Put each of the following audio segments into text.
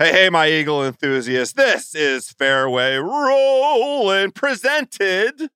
Hey, hey, my Eagle enthusiasts. This is Fairway Rolling presented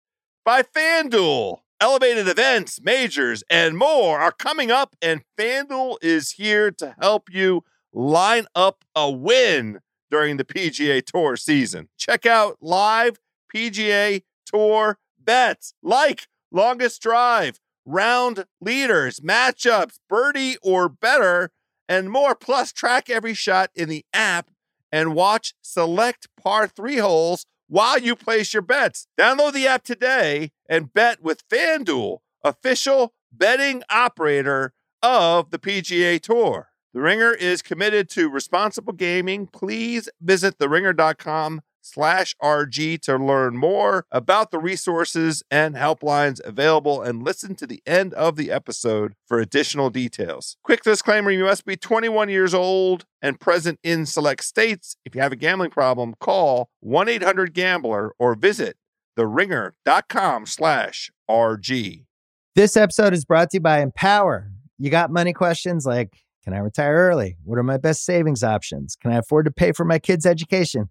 by FanDuel. Elevated events, majors, and more are coming up, and FanDuel is here to help you line up a win during the PGA Tour season. Check out live PGA Tour bets like longest drive, round leaders, matchups, birdie or better, and more. Plus, track every shot in the app and watch select par three holes while you place your bets. Download the app today and bet with FanDuel, official betting operator of the PGA Tour. The Ringer is committed to responsible gaming. Please visit theringer.com slash RG to learn more about the resources and helplines available and listen to the end of the episode for additional details. Quick disclaimer you must be 21 years old and present in select states. If you have a gambling problem, call 1 800 Gambler or visit theringer.com slash RG. This episode is brought to you by Empower. You got money questions like Can I retire early? What are my best savings options? Can I afford to pay for my kids' education?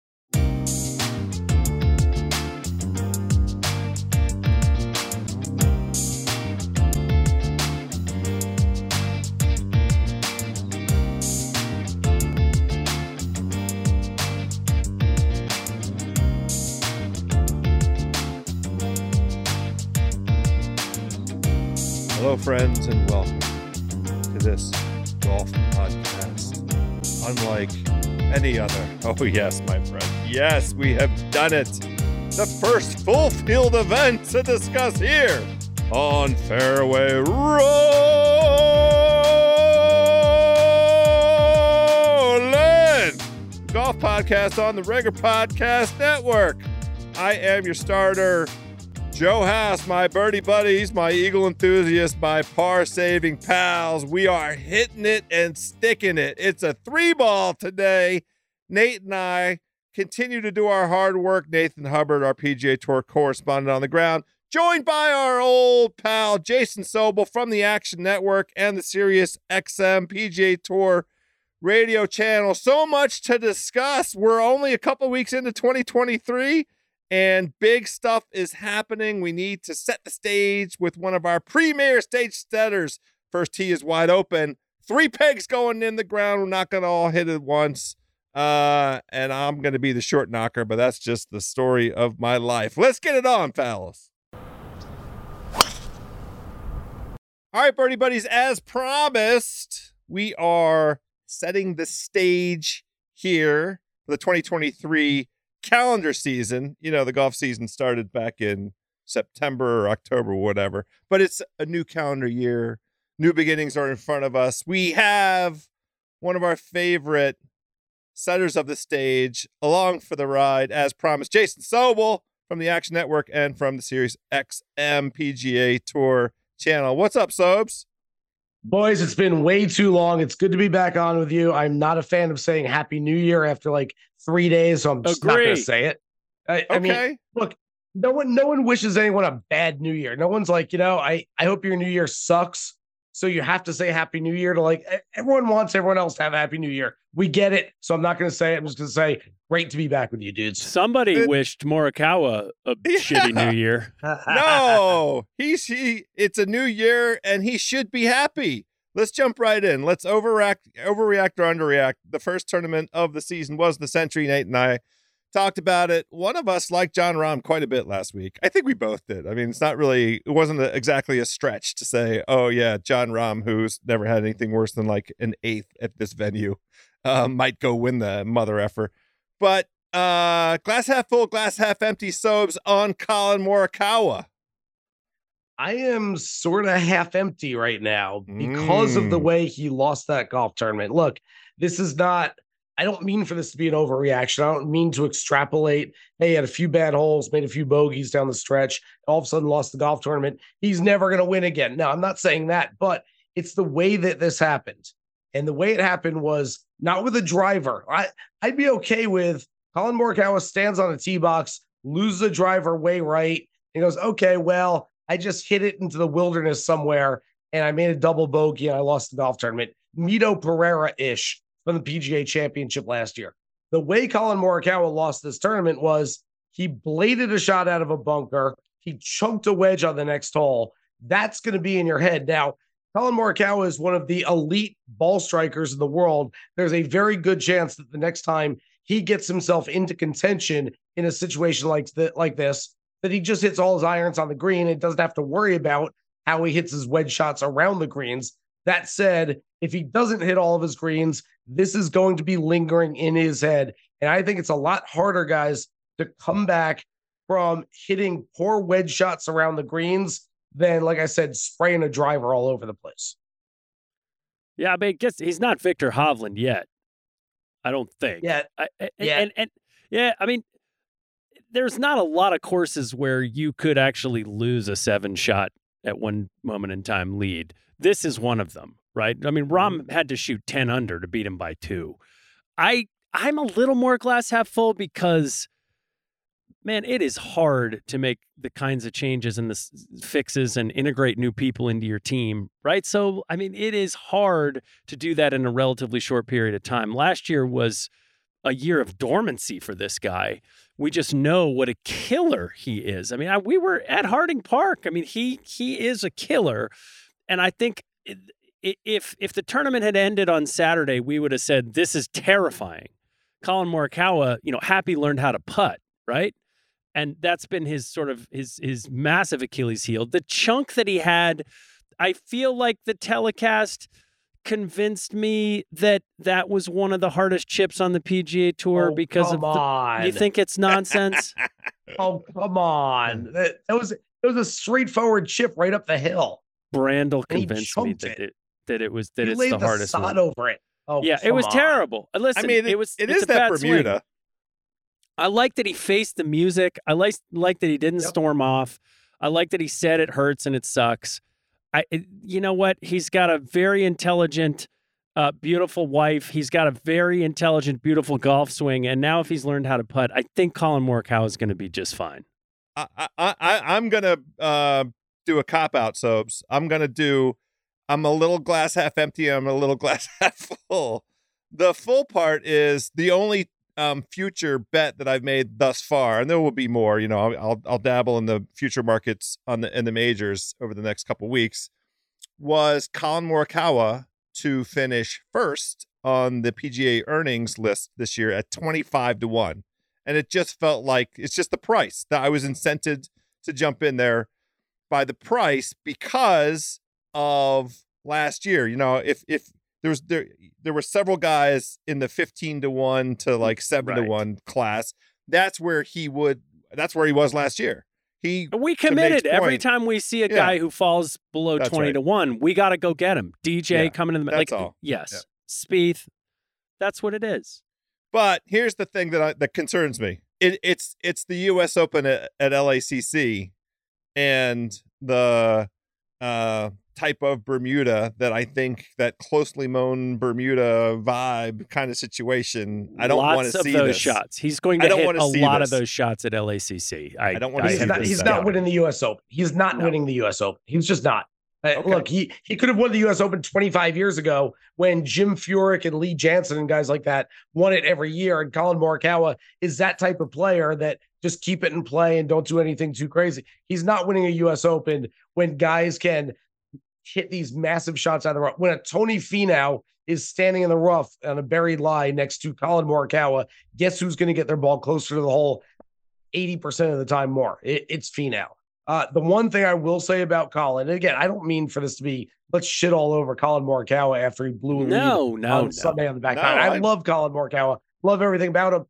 Friends, and welcome to this golf podcast. Unlike any other. Oh, yes, my friend. Yes, we have done it. The first full field event to discuss here on Fairway Rolling Golf Podcast on the Ringer Podcast Network. I am your starter. Joe House, my birdie buddies, my eagle enthusiasts, my par saving pals. We are hitting it and sticking it. It's a three ball today. Nate and I continue to do our hard work. Nathan Hubbard, our PGA Tour correspondent on the ground, joined by our old pal Jason Sobel from the Action Network and the Sirius XM PGA Tour radio channel. So much to discuss. We're only a couple weeks into 2023 and big stuff is happening. We need to set the stage with one of our premier stage setters. First tee is wide open. Three pegs going in the ground. We're not going to all hit it once. Uh, and I'm going to be the short knocker, but that's just the story of my life. Let's get it on, fellas. All right, birdie buddies, as promised, we are setting the stage here for the 2023 calendar season. You know, the golf season started back in September or October, or whatever, but it's a new calendar year. New beginnings are in front of us. We have one of our favorite setters of the stage along for the ride, as promised, Jason Sobel from the Action Network and from the Sirius XM PGA Tour channel. What's up, Sobes? Boys, it's been way too long. It's good to be back on with you. I'm not a fan of saying Happy New Year after like three days, so I'm just not going to say it. I, I Okay. mean, look, no one, no one wishes anyone a bad New Year. No one's like, you know, I, I hope your New Year sucks. So you have to say Happy New Year to like everyone wants everyone else to have a Happy New Year. We get it. So I'm not going to say it. I'm just going to say, great to be back with you, dudes. Somebody Good. wished Morikawa a Yeah. shitty new year. no, he's he. It's a new year, and he should be happy. Let's jump right in. Let's overreact, overreact or underreact. The first tournament of the season was the Sentry. Nate and I talked about it. One of us liked Jon Rahm quite a bit last week. I think we both did. I mean, it's not really, it wasn't a, exactly a stretch to say, oh, yeah, Jon Rahm, who's never had anything worse than like an eighth at this venue, uh, might go win the mother effer. But uh, glass half full, glass half empty sobes on Collin Morikawa. I am sort of half empty right now because mm. of the mm. way he lost that golf tournament. Look, this is not I don't mean for this to be an overreaction. I don't mean to extrapolate. Hey, he had a few bad holes, made a few bogeys down the stretch, all of a sudden lost the golf tournament. He's never going to win again. No, I'm not saying that, but it's the way that this happened. And the way it happened was not with a driver. I, I'd be okay with Collin Morikawa stands on a tee box, loses a driver way right, and goes, okay, well, I just hit it into the wilderness somewhere and I made a double bogey and I lost the golf tournament. Mito Pereira ish from the PGA Championship last year. The way Collin Morikawa lost this tournament was he bladed a shot out of a bunker. He chunked a wedge on the next hole. That's going to be in your head. Now, Collin Morikawa is one of the elite ball strikers in the world. There's a very good chance that the next time he gets himself into contention in a situation like, th- like this, that he just hits all his irons on the green and doesn't have to worry about how he hits his wedge shots around the greens. That said, if he doesn't hit all of his greens, this is going to be lingering in his head. And I think it's a lot harder, guys, to come back from hitting poor wedge shots around the greens than, like I said, spraying a driver all over the place. Yeah, I mean, guess he's not Viktor Hovland yet. I don't think. Yeah. yeah. And, and yeah, I mean, there's not a lot of courses where you could actually lose a seven shot at one moment in time lead. This is one of them right? I mean, Rahm mm-hmm. had to shoot 10 under to beat him by two. I I'm a little more glass half full because man, it is hard to make the kinds of changes and the fixes and integrate new people into your team, right? So, I mean, it is hard to do that in a relatively short period of time. Last year was a year of dormancy for this guy. We just know what a killer he is. I mean, I, we were at Harding Park. I mean, he he is a killer, and I think if if the tournament had ended on Saturday, we would have said this is terrifying. Collin Morikawa, you know, happy learned how to putt, right? And that's been his sort of his his massive Achilles heel. The chunk that he had, I feel like the telecast convinced me that that was one of the hardest chips on the PGA Tour oh, because of the. You think it's nonsense? oh come on! That, that was it was a straightforward chip right up the hill. Brandel convinced me that it that it was that you it's the, the hardest sod one. over it. Oh, yeah, it was on. terrible. Listen, I mean, it, was it is that Bermuda. Swing. I like that he faced the music. I like like that he didn't yep. storm off. I like that he said it hurts and it sucks. I, it, you know what? He's got a very intelligent, uh, beautiful wife. He's got a very intelligent, beautiful golf swing. And now, if he's learned how to putt, I think Collin Morikawa is going to be just fine. I, I, I I'm gonna uh, do a cop out, Sobes. I'm gonna do I'm a little glass half empty. I'm a little glass half full. The full part is the only um, future bet that I've made thus far, and there will be more. You know, I'll I'll dabble in the future markets on the in the majors over the next couple weeks. Was Collin Morikawa to finish first on the PGA earnings list this year at 25 to 1. And it just felt like it's just the price that I was incented to jump in there by the price because of last year. You know, if if there was there there were several guys in the 15 to 1 to mm, like 7 right. to 1 class. That's where he would that's where he was last year. He We committed every time we see a yeah. guy who falls below that's 20 right. to 1, we got to go get him. DJ yeah, coming in the like all. yes. Yeah. Spieth. That's what it is. But here's the thing that I, that concerns me. It, it's it's the U.S. Open at, at LACC, and the uh, type of Bermuda that I think that closely mown Bermuda vibe kind of situation. I don't want to see those this. shots. He's going to hit a lot this. of those shots at LACC. I, I don't want to. He's, not, he's not, winning the U.S. Open. He's not no. winning the U.S. Open. He's just not. Okay. Oh, look, he he could have won the U.S. Open 25 years ago when Jim Furyk and Lee Janzen and guys like that won it every year. And Collin Morikawa is that type of player that just keep it in play and don't do anything too crazy. He's not winning a U.S. Open when guys can hit these massive shots out of the rough. When a Tony Finau is standing in the rough on a buried lie next to Collin Morikawa. Guess who's going to get their ball closer to the hole 80% of the time more? It, it's Finau. Uh, the one thing I will say about Collin, and again, I don't mean for this to be let's shit all over Collin Morikawa after he blew a no, lead no, on no. Sunday on the back No. I, I- love Collin Morikawa, love everything about him.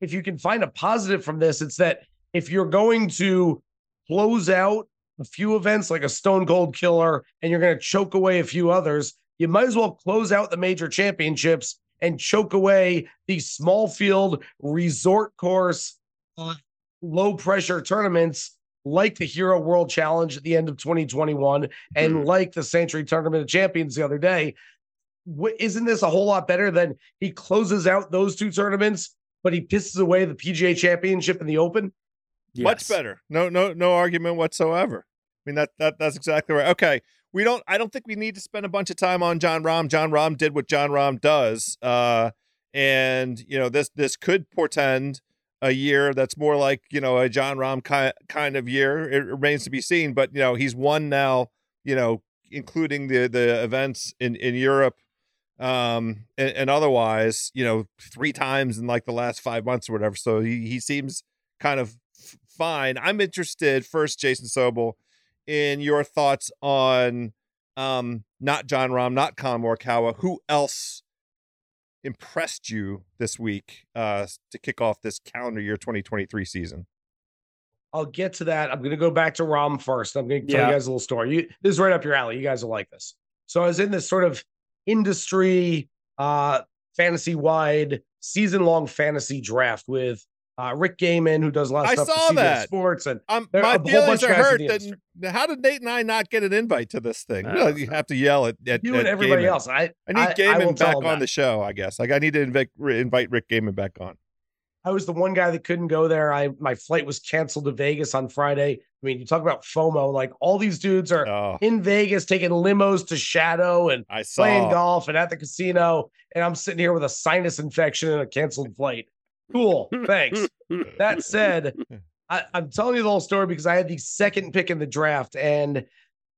If you can find a positive from this, it's that if you're going to close out a few events like a Stone Cold Killer and you're going to choke away a few others, you might as well close out the major championships and choke away these small field resort course uh, low pressure tournaments like the Hero World Challenge at the end of 2021 and Hmm. like the Sentry Tournament of Champions the other day. Wh- Isn't this a whole lot better than he closes out those two tournaments, but he pisses away the PGA Championship in the Open? Much better. No, no, no argument whatsoever. I mean that that that's exactly right. Okay. We don't I don't think we need to spend a bunch of time on Jon Rahm. Jon Rahm did what Jon Rahm does. Uh and you know this this could portend a year that's more like, you know, a Jon Rahm kind kind of year. It remains to be seen, but you know, he's won now, you know, including the the events in in Europe um and, and otherwise, you know, three times in like the last 5 months or whatever. So he he seems kind of f- fine. I'm interested first, Jason Sobel, in your thoughts on um not Jon Rahm not Collin Morikawa. Who else impressed you this week uh to kick off this calendar year 2023 season? I'll get to that. I'm going to go back to Rahm first. I'm going to tell Yeah. you guys a little story. You, this is right up your alley. You guys will like this. So I was in this sort of industry, uh, fantasy wide, season long fantasy draft with uh, Rick Gehman, who does a lot of I stuff saw that. Sports, and Um, my feelings are hurt. That, how did Nate and I not get an invite to this thing? I You, know, don't you know. have to yell at, at you at and everybody Gehman. else. I I need I- I Gehman tell back on that. the show. I guess like I need to invite invite Rick Gehman back on. I was the one guy that couldn't go there. I my flight was canceled to Vegas on Friday. I mean, you talk about FOMO. Like all these dudes are Oh, in Vegas taking limos to Shadow and I playing golf and at the casino, and I'm sitting here with a sinus infection and a canceled flight. Cool, thanks. that said, I, I'm telling you the whole story because I had the second pick in the draft, and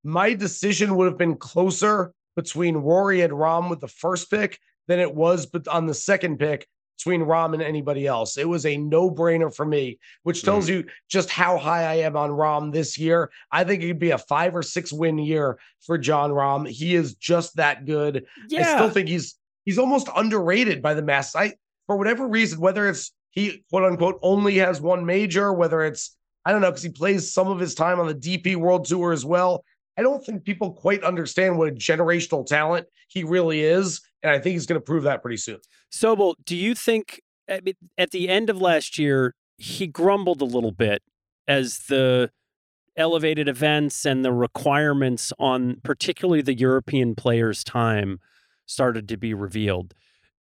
my decision would have been closer between Rory and Rahm with the first pick than it was but on the second pick between Rahm and anybody else. It was a no-brainer for me, which hmm. tells you just how high I am on Rahm this year. I think it'd be a five or six win year for Jon Rahm. He is just that good. yeah. I still think he's he's almost underrated by the mass. I for whatever reason, whether it's he quote unquote only has one major, whether it's I don't know because he plays some of his time on the DP World Tour as well. I don't think people quite understand what a generational talent he really is, and I think he's going to prove that pretty soon. Sobel, do you think at the end of last year he grumbled a little bit as the elevated events and the requirements on particularly the European players' time started to be revealed?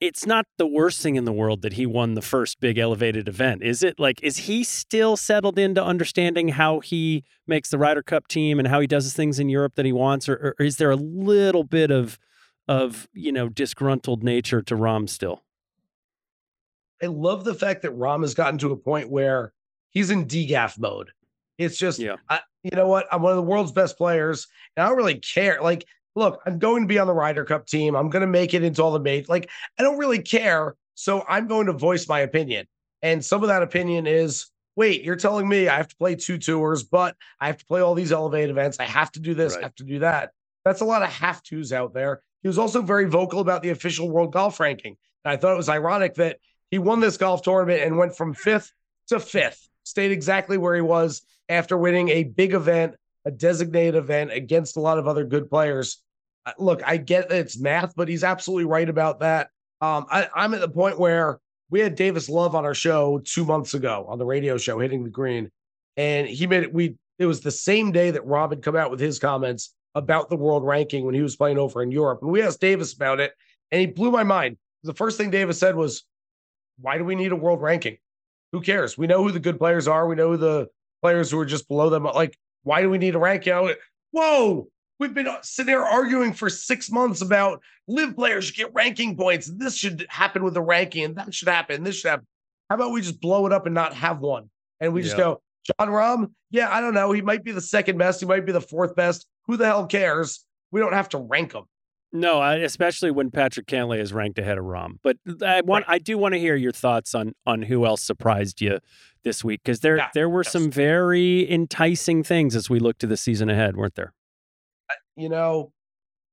It's not the worst thing in the world that he won the first big elevated event, is it? Like, is he still settled into understanding how he makes the Ryder Cup team and how he does his things in Europe that he wants, or, or is there a little bit of of you know disgruntled nature to Rahm still? I love the fact that Rahm has gotten to a point where he's in DGAF mode. It's just, Yeah. I, you know what? I'm one of the world's best players, and I don't really care. Like, look, I'm going to be on the Ryder Cup team. I'm going to make it into all the mates. Like, I don't really care. So I'm going to voice my opinion. And some of that opinion is, wait, you're telling me I have to play two tours, but I have to play all these elevated events. I have to do this, I have to do that. That's a lot of have tos out there. He was also very vocal about the official world golf ranking. And I thought it was ironic that he won this golf tournament and went from fifth to fifth, stayed exactly where he was after winning a big event, a designated event against a lot of other good players. Uh, Look, I get that it's math, but he's absolutely right about that. Um, I, I'm at the point where we had Davis Love on our show two months ago on the radio show, hitting the green, and he made it. We it was the same day that Rob had come out with his comments about the world ranking when he was playing over in Europe, and we asked Davis about it, and he blew my mind. The first thing Davis said was, "Why do we need a world ranking? Who cares? We know who the good players are. We know the players who are just below them. Like, why do we need a ranking? I went, Whoa, we've been sitting there arguing for six months about LIV players should get ranking points. This should happen with the ranking, and that should happen. This should happen. How about we just blow it up and not have one? And we just Yeah. go, Jon Rahm, yeah, I don't know. He might be the second best. He might be the fourth best. Who the hell cares? We don't have to rank him. No, especially when Patrick Cantlay is ranked ahead of Rahm. But I want, right. I do want to hear your thoughts on on who else surprised you this week because there yeah, there were yes. some very enticing things as we look to the season ahead, weren't there? You know,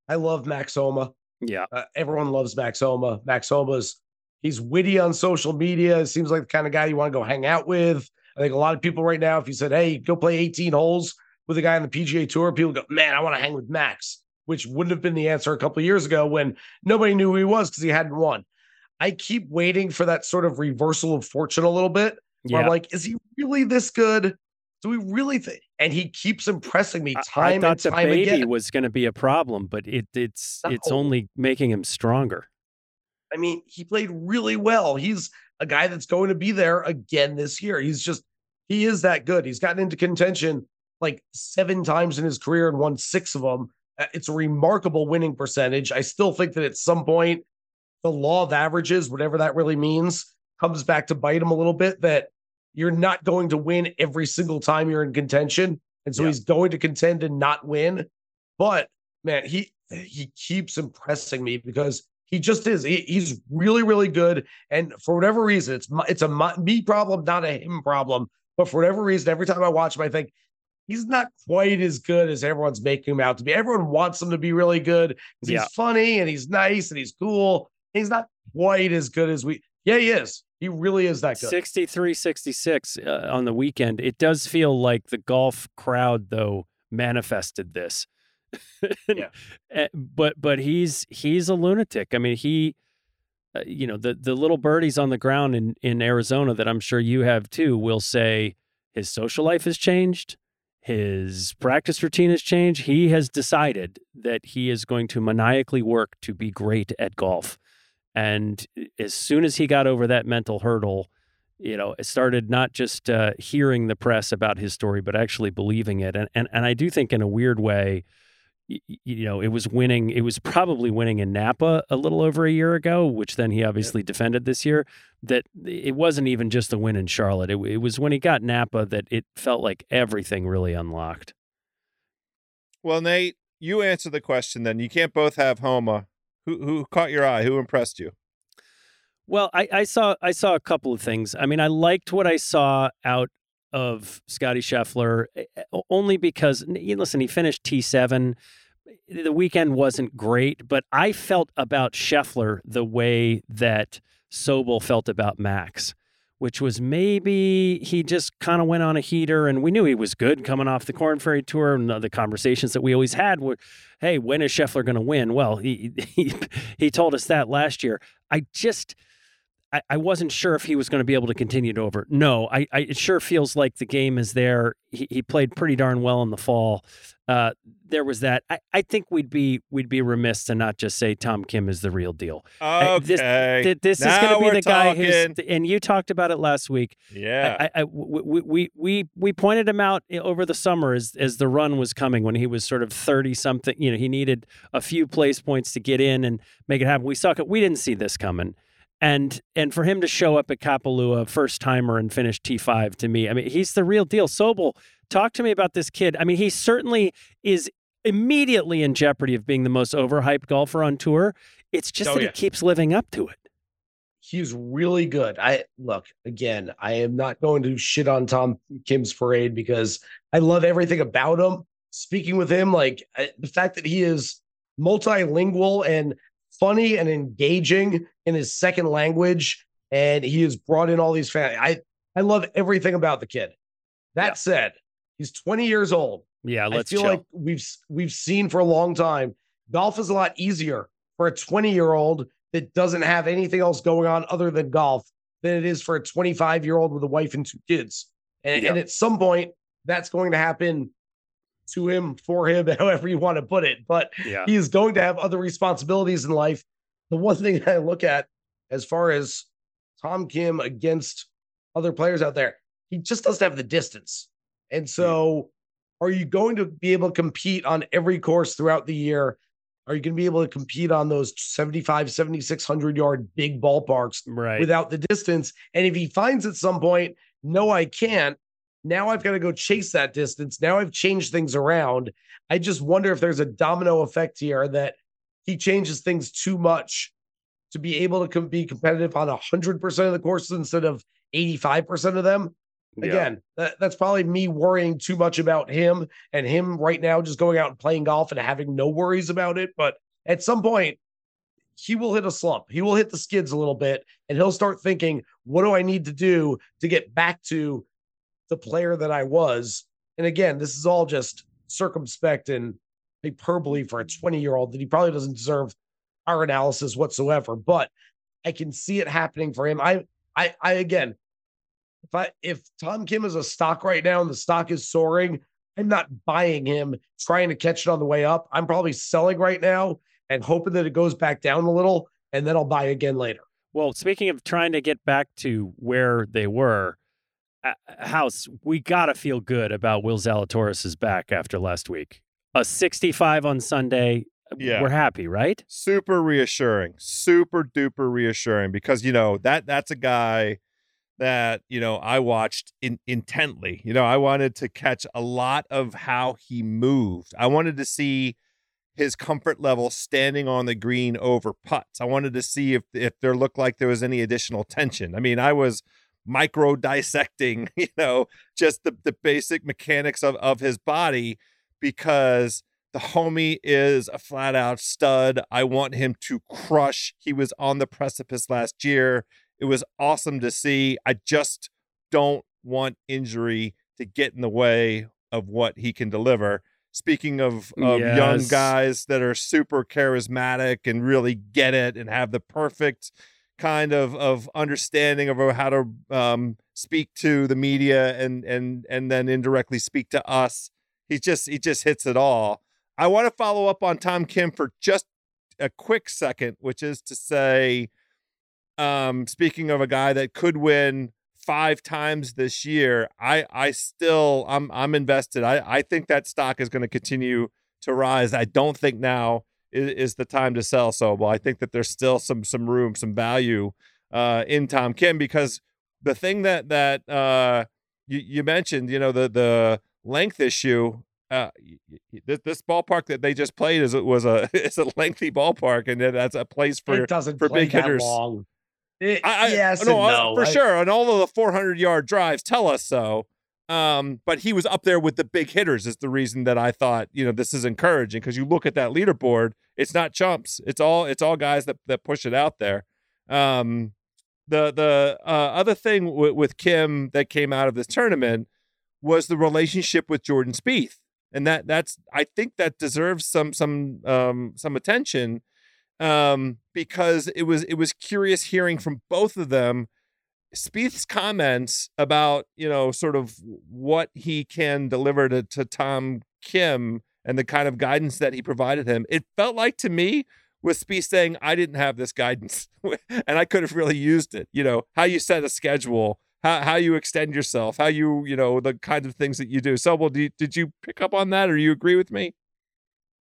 I love Max Homa. Yeah, uh, everyone loves Max Homa. Max Homa's he's witty on social media. It seems like the kind of guy you want to go hang out with. I think a lot of people right now, if you said, "Hey, go play 18 holes with a guy on the PGA Tour," people go, "Man, I want to hang with Max," which wouldn't have been the answer a couple years ago when nobody knew who he was because he hadn't won. I keep waiting for that sort of reversal of fortune a little bit. Where yeah. I'm like, is he really this good? Do we really think? And he keeps impressing me time I, I and time the baby again. was going to be a problem, but it, it's no. it's only making him stronger. I mean, he played really well. He's a guy that's going to be there again this year. He's just he is that good. He's gotten into contention like seven times in his career and won six of them. Uh, it's a remarkable winning percentage. I still think that at some point, the law of averages, whatever that really means, comes back to bite him a little bit. That you're not going to win every single time you're in contention. And so yeah. he's going to contend and not win. But man, he he keeps impressing me because he just is. He, he's really, really good. And for whatever reason, it's it's a me problem, not a him problem. But for whatever reason, every time I watch him, I think he's not quite as good as everyone's making him out to be. Everyone wants him to be really good because yeah. he's funny and he's nice and he's cool. He's not quite as good as we. Yeah, he is. He really is that good. 63 66 uh, on the weekend. It does feel like the golf crowd, though, manifested this. yeah. Eh, but but he's he's a lunatic. I mean, he uh, you know, the the little birdies on the ground in in Arizona that I'm sure you have too will say his social life has changed, his practice routine has changed. He has decided that he is going to maniacally work to be great at golf. And as soon as he got over that mental hurdle, you know, it started not just uh, hearing the press about his story, but actually believing it. And, and, and I do think, in a weird way, you, know, it was winning. It was probably winning in Napa a little over a year ago, which then he obviously yep. defended this year. That it wasn't even just the win in Charlotte. It, it was when he got Napa that it felt like everything really unlocked. Well, Nate, you answer the question. Then you can't both have Homa who who caught your eye? Who impressed you? Well, I, I saw I saw a couple of things. I mean, I liked what I saw out of Scottie Scheffler eh, eh, only because listen, he finished T seven. The weekend wasn't great, but I felt about Scheffler the way that Sobel felt about Max which was maybe he just kind of went on a heater and we knew he was good coming off the Corn Ferry Tour and the conversations that we always had were, hey, when is Scheffler going to win? Well, he, he, he told us that last year. I just – I, I wasn't sure if he was going to be able to continue it over. No, I, I it sure feels like the game is there. He, he played pretty darn well in the fall. Uh, there was that. I, I think we'd be we'd be remiss to not just say Tom Kim is the real deal. Okay, this, th- this is going to be the guy who's and you talked about it last week. Yeah, I, I, we, we we we pointed him out over the summer as as the run was coming when he was sort of thirty something. You know, he needed a few place points to get in and make it happen. We saw it. We didn't see this coming and and for him to show up at Kapalua first timer and finish T5 to me, I mean, he's the real deal. Sobel, talk to me about this kid. I mean, he certainly is immediately in jeopardy of being the most overhyped golfer on tour. It's just oh, that yeah. he keeps living up to it. He's really good. I look again, I am not going to shit on Tom Kim's parade because I love everything about him. Speaking with him, like the fact that he is multilingual and funny and engaging in his second language, and he has brought in all these fans. I I love everything about the kid. That yeah. said, he's 20 years old. Yeah, let's I feel chill. like we've we've seen for a long time. Golf is a lot easier for a 20 year old that doesn't have anything else going on other than golf than it is for a 25 year old with a wife and two kids. And, yeah. and at some point, that's going to happen to him, for him, however you want to put it. But yeah. he is going to have other responsibilities in life. The one thing I look at as far as Tom Kim against other players out there, he just doesn't have the distance. And so, hmm. are you going to be able to compete on every course throughout the year? Are you going to be able to compete on those 75, 7,600 yard big ballparks right. without the distance? And if he finds at some point, no, I can't, now I've got to go chase that distance. Now I've changed things around. I just wonder if there's a domino effect here that he changes things too much to be able to com- be competitive on 100% of the courses instead of 85% of them. Yeah. Again, that, that's probably me worrying too much about him and him right now just going out and playing golf and having no worries about it. But at some point, he will hit a slump. He will hit the skids a little bit and he'll start thinking, what do I need to do to get back to the player that I was? And again, this is all just circumspect and hyperbole for a 20 year old that he probably doesn't deserve our analysis whatsoever. But I can see it happening for him. I, I, I again, if I if Tom Kim is a stock right now and the stock is soaring, I'm not buying him trying to catch it on the way up. I'm probably selling right now and hoping that it goes back down a little, and then I'll buy again later. Well, speaking of trying to get back to where they were, Uh, uh, House, we got to feel good about Will Zalatoris' back after last week. A 65 on Sunday. Yeah. We're happy, right? super reassuring super duper reassuring because you know that that's a guy that you know i watched in, intently you know i wanted to catch a lot of how he moved i wanted to see his comfort level standing on the green over putts i wanted to see if if there looked like there was any additional tension i mean i was micro dissecting you know just the, the basic mechanics of, of his body because the homie is a flat out stud. I want him to crush. He was on the precipice last year. It was awesome to see. I just don't want injury to get in the way of what he can deliver. Speaking of, of young guys that are super charismatic and really get it and have the perfect kind of of understanding of how to um, speak to the media and and and then indirectly speak to us. He just he just hits it all. I want to follow up on Tom Kim for just a quick second, which is to say, um, speaking of a guy that could win five times this year, I I still I'm I'm invested. I I think that stock is going to continue to rise. I don't think now is, is the time to sell Sobel. I think that there's still some some room, some value uh, in Tom Kim because the thing that that uh, you, you mentioned, you know, the the length issue. Uh, this, this ballpark that they just played is it was a is a lengthy ballpark, and that's a place for it doesn't for big hitters. long. It- I, I, yes no, no. for I- sure. And all of the 400 yard drives tell us so. Um, but he was up there with the big hitters is the reason that I thought, you know, this is encouraging because you look at that leaderboard, it's not chumps. It's all it's all guys that that push it out there. Um, the the uh, other thing w- with Kim that came out of this tournament was the relationship with Jordan Spieth, and that that's I think that deserves some some um, some attention um, because it was it was curious hearing from both of them Spieth's comments about you know sort of what he can deliver to, to Tom Kim and the kind of guidance that he provided him. It felt like to me with Spieth saying I didn't have this guidance and I could have really used it. You know how you set a schedule, how how you extend yourself, how you you know the kind of things that you do. Sobel, do you, did you pick up on that or you agree with me?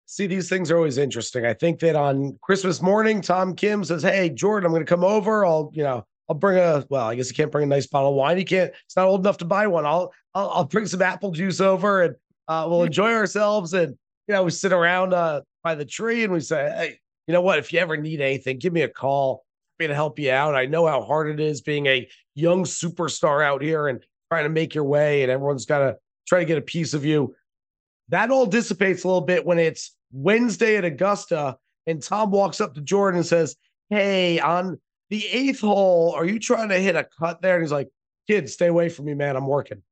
See, these things are always interesting. I think that on Christmas morning, Tom Kim says, Hey, Jordan, I'm going to come over. I'll, you know, I'll bring a, well, I guess he can't bring a nice bottle of wine. He can't, it's not old enough to buy one. I'll, I'll, I'll bring some apple juice over and uh, we'll enjoy ourselves. And, you know, we sit around uh, by the tree and we say, Hey, you know what? If you ever need anything, give me a call. I'm to help you out. I know how hard it is being a young superstar out here and trying to make your way, and everyone's got to try to get a piece of you. That all dissipates a little bit when it's Wednesday at Augusta and Tom walks up to Jordan and says, Hey, on the eighth hole, are you trying to hit a cut there? And he's like, Kid, stay away from me, man. I'm working.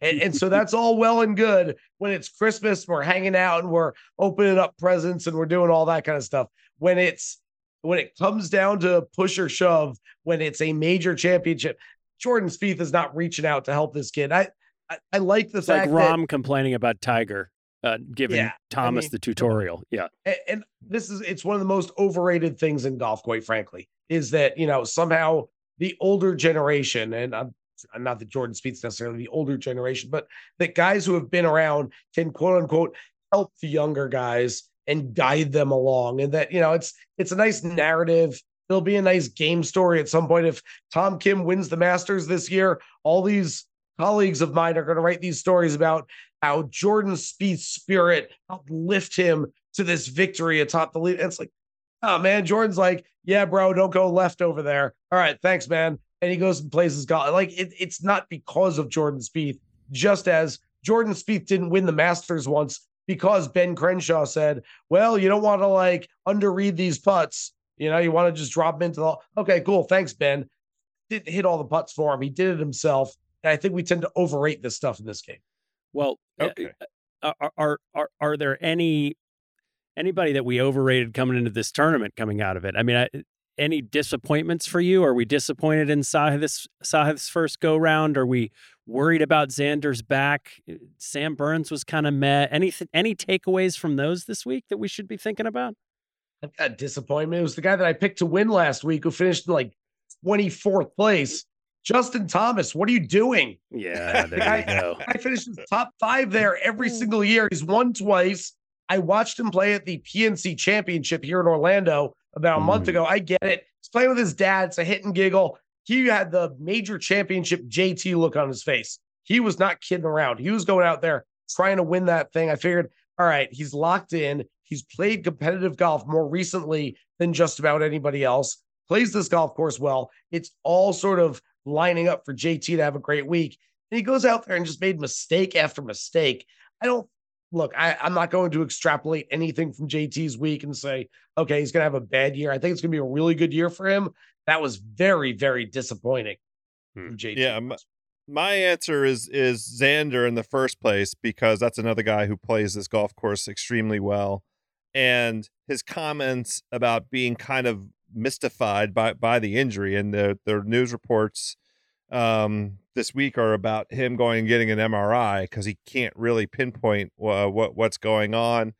And, and so that's all well and good when it's Christmas, we're hanging out and we're opening up presents and we're doing all that kind of stuff. When it's when it comes down to push or shove, when it's a major championship, Jordan Spieth is not reaching out to help this kid. I I, I like the It's fact like Rahm complaining about Tiger, uh, giving Yeah, I Thomas mean, the tutorial. Yeah. and, and this is it's one of the most overrated things in golf, quite frankly, is that you know somehow the older generation, and I'm, not that Jordan Spieth's necessarily the older generation, but that guys who have been around can quote unquote help the younger guys and guide them along, and that you know it's it's a nice narrative. There'll be a nice game story at some point if Tom Kim wins the Masters this year. All these colleagues of mine are going to write these stories about how Jordan Spieth's spirit helped lift him to this victory atop the lead. And it's like, oh man, Jordan's like, yeah, bro, don't go left over there. All right, thanks, man. And he goes and plays his golf. Like it, it's not because of Jordan Spieth, just as Jordan Spieth didn't win the Masters once because Ben Crenshaw said, well, you don't want to like underread these putts. You know, you want to just drop them into the okay, cool. Thanks, Ben. Didn't hit all the putts for him. He did it himself. And I think we tend to overrate this stuff in this game. Well, uh, Okay. uh, are, are are are there any anybody that we overrated coming into this tournament coming out of it? I mean, I, any disappointments for you? Are we disappointed in Sahith's Sahith's first go round? Are we worried about Xander's back? Uh, Sam Burns was kind of meh. Any any takeaways from those this week that we should be thinking about? I've got disappointment. It was the guy that I picked to win last week who finished in like 24th place. Justin Thomas, what are you doing? Yeah, there you go. I finished in top five there every single year. He's won twice. I watched him play at the PNC Championship here in Orlando about a month Mm. ago. I get it. He's playing with his dad. It's a hit and giggle. He had the major championship JT look on his face. He was not kidding around. He was going out there trying to win that thing. I figured, all right, he's locked in. He's played competitive golf more recently than just about anybody else. Plays this golf course well. It's all sort of lining up for JT to have a great week. And he goes out there and just made mistake after mistake. I don't look, I, I'm not going to extrapolate anything from JT's week and say, okay, he's going to have a bad year. I think it's going to be a really good year for him. That was very, very disappointing Hmm. JT. Yeah, m- My answer is is Xander in the first place because that's another guy who plays this golf course extremely well, and his comments about being kind of mystified by by the injury and the the news reports um, this week are about him going and getting an MRI because he can't really pinpoint uh, what what's going on,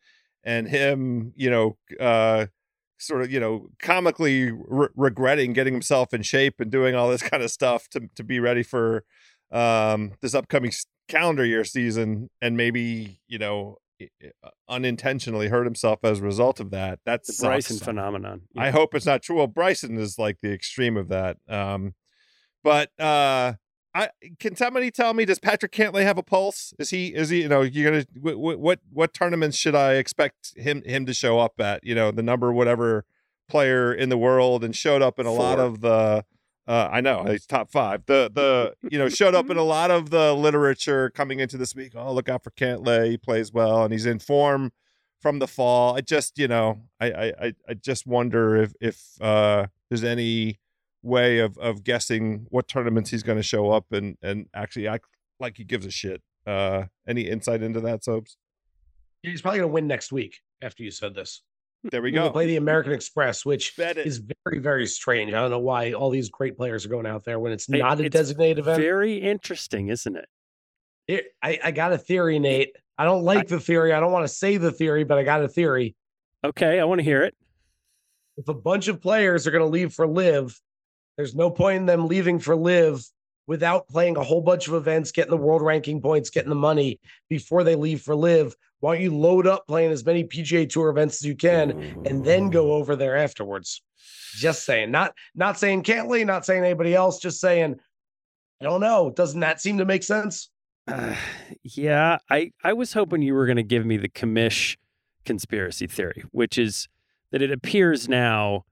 and him, you know, uh, sort of, you know, comically re- regretting getting himself in shape and doing all this kind of stuff to to be ready for um, this upcoming calendar year season, and maybe you know i- unintentionally hurt himself as a result of that. That's The Bryson phenomenon. I hope it's not true. Well, Bryson is like the extreme of that. Um, but uh, I can somebody tell me does Patrick Cantlay have a pulse? Is he is he you know you're gonna what what what tournaments should I expect him him to show up at? You know the number whatever player in the world and showed up in a lot of the. Uh, I know he's top five. The the you know showed up in a lot of the literature coming into this week. Oh, look out for Cantlay. He plays well and he's in form from the fall. I just, you know, I I- I just wonder if if uh there's any way of of guessing what tournaments he's going to show up and and actually act like he gives a shit. Uh any insight into that, Sobes? He's probably going to win next week after you said this. There we go. play the American Express, which Bet it. is very, very strange. I don't know why all these great players are going out there when it's Hey, not a it's designated event. Very interesting, isn't it? Here- I, I got a theory, Nate. I don't like the theory. I don't want to say the theory, but I got a theory. Okay, I want to hear it. If a bunch of players are going to leave for LIV, there's no point in them leaving for LIV without playing a whole bunch of events, getting the world ranking points, getting the money before they leave for LIV. Why don't you load up playing as many PGA Tour events as you can and then go over there afterwards? Just saying, not not saying Cantlay, not saying anybody else, just saying, I don't know. Doesn't that seem to make sense? Uh, yeah, I I was hoping you were going to give me the commish conspiracy theory, which is that it appears now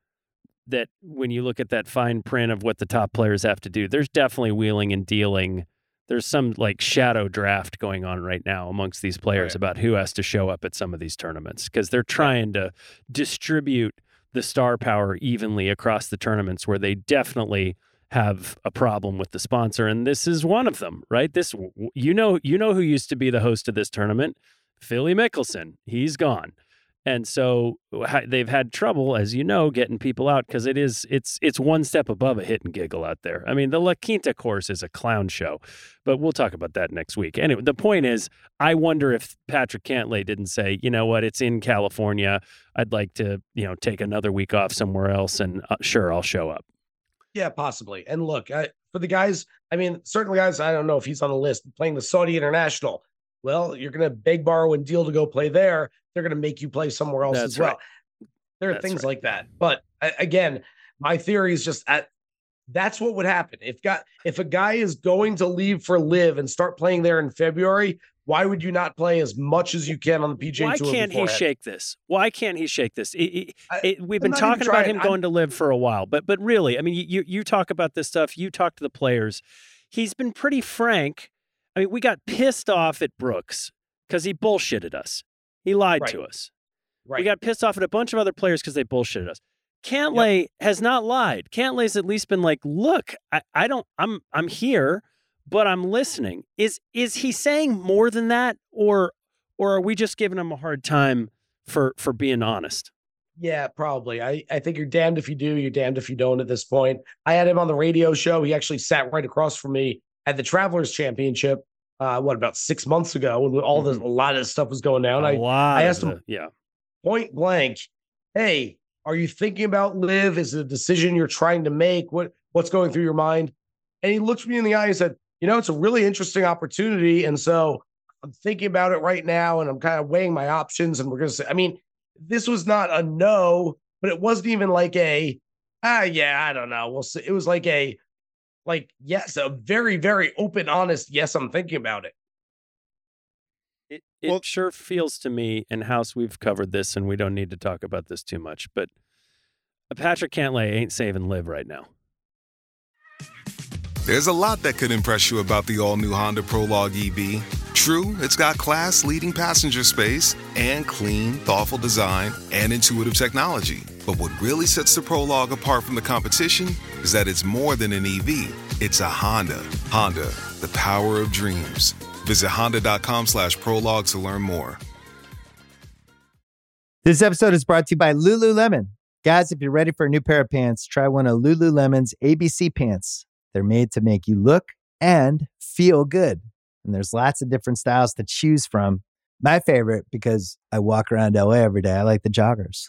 that when you look at that fine print of what the top players have to do, there's definitely wheeling and dealing. There's some like shadow draft going on right now amongst these players Right. about who has to show up at some of these tournaments because they're trying to distribute the star power evenly across the tournaments where they definitely have a problem with the sponsor and this is one of them right? This you know you know who used to be the host of this tournament? Philly mickelson. He's gone and so they've had trouble as you know getting people out because it is it's it's one step above a hit and giggle out there i mean the la quinta course is a clown show but we'll talk about that next week anyway the point is i wonder if patrick cantlay didn't say you know what it's in california i'd like to you know take another week off somewhere else and uh, sure i'll show up Yeah, possibly. And look, I, for the guys, I mean, certainly guys, I don't know if he's on the list playing the Saudi International. Well, you're going to beg, borrow, and deal to go play there. They're going to make you play somewhere else That's as well. right. There are That's things right. like that. But again, my theory is just at that's what would happen if got if a guy is going to leave for LIV and start playing there in February. Why would you not play as much as you can on the PGA Why Tour? can't he shake this? Why can't he shake this? It- it- it- we've I'm been talking about him I'm- going to LIV for a while, but but really, I mean, you you talk about this stuff. You talk to the players. He's been pretty frank. I mean, we got pissed off at Brooks because he bullshitted us. He lied to us. Right. We got pissed off at a bunch of other players because they bullshitted us. Cantlay has not lied. Cantlay's at least been like, look, I, I don't I'm I'm here, but I'm listening. Is is he saying more than that? Or or are we just giving him a hard time for for being honest? Yeah, probably. I, I think you're damned if you do, you're damned if you don't at this point. I had him on the radio show. He actually sat right across from me at the Travelers Championship, uh, what, about six months ago when all this, a lot of this stuff was going down. a I. I asked him- yeah. point blank, hey, are you thinking about LIV? Is it a decision you're trying to make? What what's going through your mind? And he looked me in the eye and said, you know, it's a really interesting opportunity. And so I'm thinking about it right now and I'm kind of weighing my options. And we're gonna say, I mean, this was not a no, but it wasn't even like a ah, yeah, I don't know. We'll see. It was like a like, yes, a very, very open, honest, yes, I'm thinking about it. It, it Well- sure feels to me, and House, we've covered this, and we don't need to talk about this too much, but Patrick Cantlay ain't saving LIV right now. There's a lot that could impress you about the all new Honda Prologue EV. True, it's got class leading passenger space and clean, thoughtful design and intuitive technology. But what really sets the Prologue apart from the competition is that it's more than an EV, it's a Honda. Honda, the power of dreams. Visit honda.com slash prologue to learn more. This episode is brought to you by Lululemon. Guys, if you're ready for a new pair of pants, try one of Lululemon's ABC pants. They're made to make you look and feel good. And there's lots of different styles to choose from. My favorite, because I walk around LA every day, I like the joggers.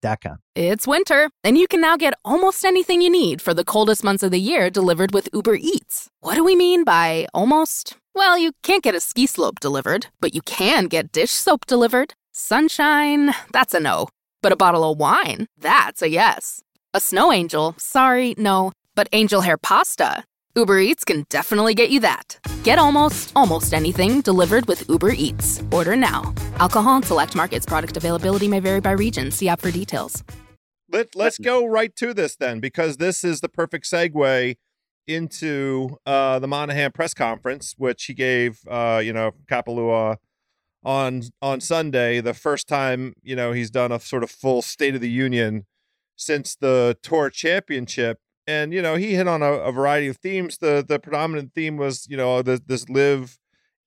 lululemon.com. It's winter, and you can now get almost anything you need for the coldest months of the year delivered with Uber Eats. What do we mean by almost? Well, you can't get a ski slope delivered, but you can get dish soap delivered. Sunshine, that's a no. But a bottle of wine, that's a yes. A snow angel, sorry, no. But angel hair pasta, Uber Eats can definitely get you that. Get almost, almost anything delivered with Uber Eats. Order now. Alcohol and select markets. Product availability may vary by region. See app for details. Let, let's go right to this then, because this is the perfect segue into uh, the Monahan press conference, which he gave, uh, you know, Kapalua on on Sunday, the first time you know he's done a sort of full State of the Union since the Tour Championship, and you know he hit on a, a variety of themes. The the predominant theme was you know the, this LIV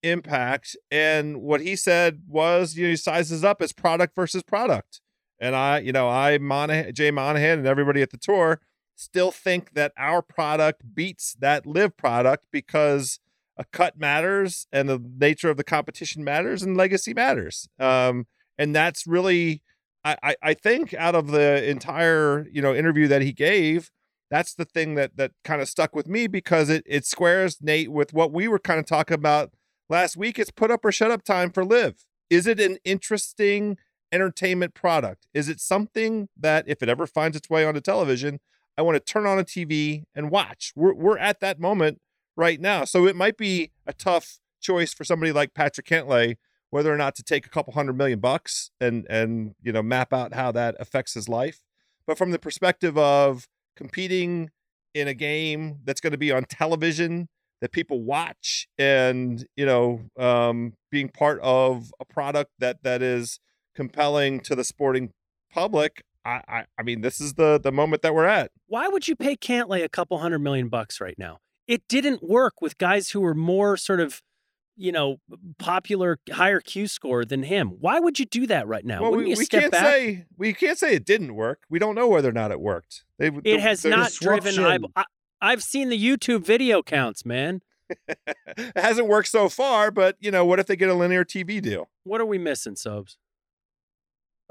impact, and what he said was you know he sizes up as product versus product. And I, you know, I, Monahan, Jay Monahan, and everybody at the tour still think that our product beats that LIV product because a cut matters and the nature of the competition matters and legacy matters. Um, and that's really, I, I, I think, out of the entire, you know, interview that he gave, that's the thing that that kind of stuck with me because it it squares Nate with what we were kind of talking about last week. It's put up or shut up time for LIV. Is it an interesting entertainment product? Is it something that if it ever finds its way onto television, I want to turn on a TV and watch? We're we're at that moment right now. So it might be a tough choice for somebody like Patrick Cantlay whether or not to take a couple hundred million bucks and and you know map out how that affects his life. But from the perspective of competing in a game that's going to be on television that people watch and you know um, being part of a product that that is compelling to the sporting public I, I i mean this is the the moment that we're at Why would you pay Cantlay a couple hundred million bucks right now? It didn't work with guys who were more sort of, you know, popular, higher Q score than him. Why would you do that right now? well Wouldn't we, you we can't back? say we can't say it didn't work we don't know whether or not it worked they, it has the- not driven. disruption. I, I, I've seen the YouTube video counts, man. it hasn't worked so far but you know what if they get a linear tv deal What are we missing, Sobes?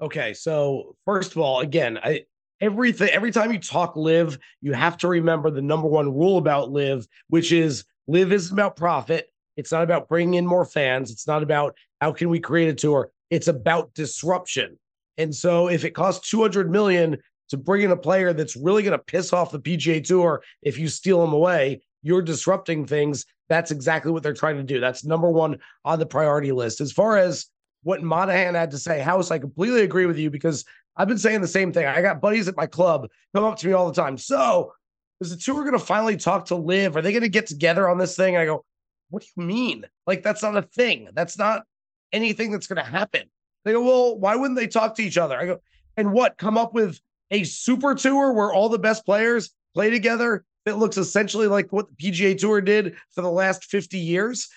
Okay, so first of all, again, I everything every time you talk LIV, you have to remember the number one rule about LIV, which is LIV isn't about profit. It's not about bringing in more fans. It's not about how can we create a tour. It's about disruption. And so if it costs 200 million to bring in a player that's really going to piss off the PGA Tour if you steal him away, you're disrupting things. That's exactly what they're trying to do. That's number one on the priority list. As far as what Monahan had to say, House, I completely agree with you because I've been saying the same thing. I got buddies at my club come up to me all the time. So is the tour going to finally talk to LIV? Are they going to get together on this thing? And I go, what do you mean? Like, that's not a thing. That's not anything that's going to happen. They go, well, why wouldn't they talk to each other? I go, and what? Come up with a super tour where all the best players play together that looks essentially like what the PGA Tour did for the last 50 years?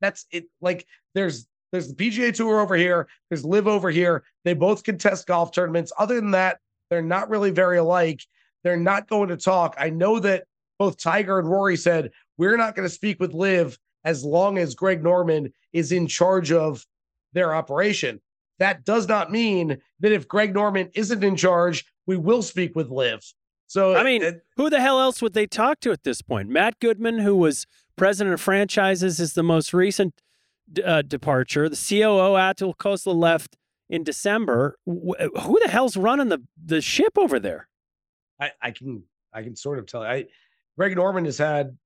That's it. Like, there's there's the PGA Tour over here. There's LIV over here. They both contest golf tournaments. Other than that, they're not really very alike. They're not going to talk. I know that both Tiger and Rory said, we're not going to speak with LIV as long as Greg Norman is in charge of their operation. That does not mean that if Greg Norman isn't in charge, we will speak with LIV. So, I mean, who the hell else would they talk to at this point? Matt Goodman, who was president of franchises, is the most recent uh, departure. The COO Atul Khosla left in December. who the hell's running the the ship over there? I, I can I can sort of tell. I Greg Norman has had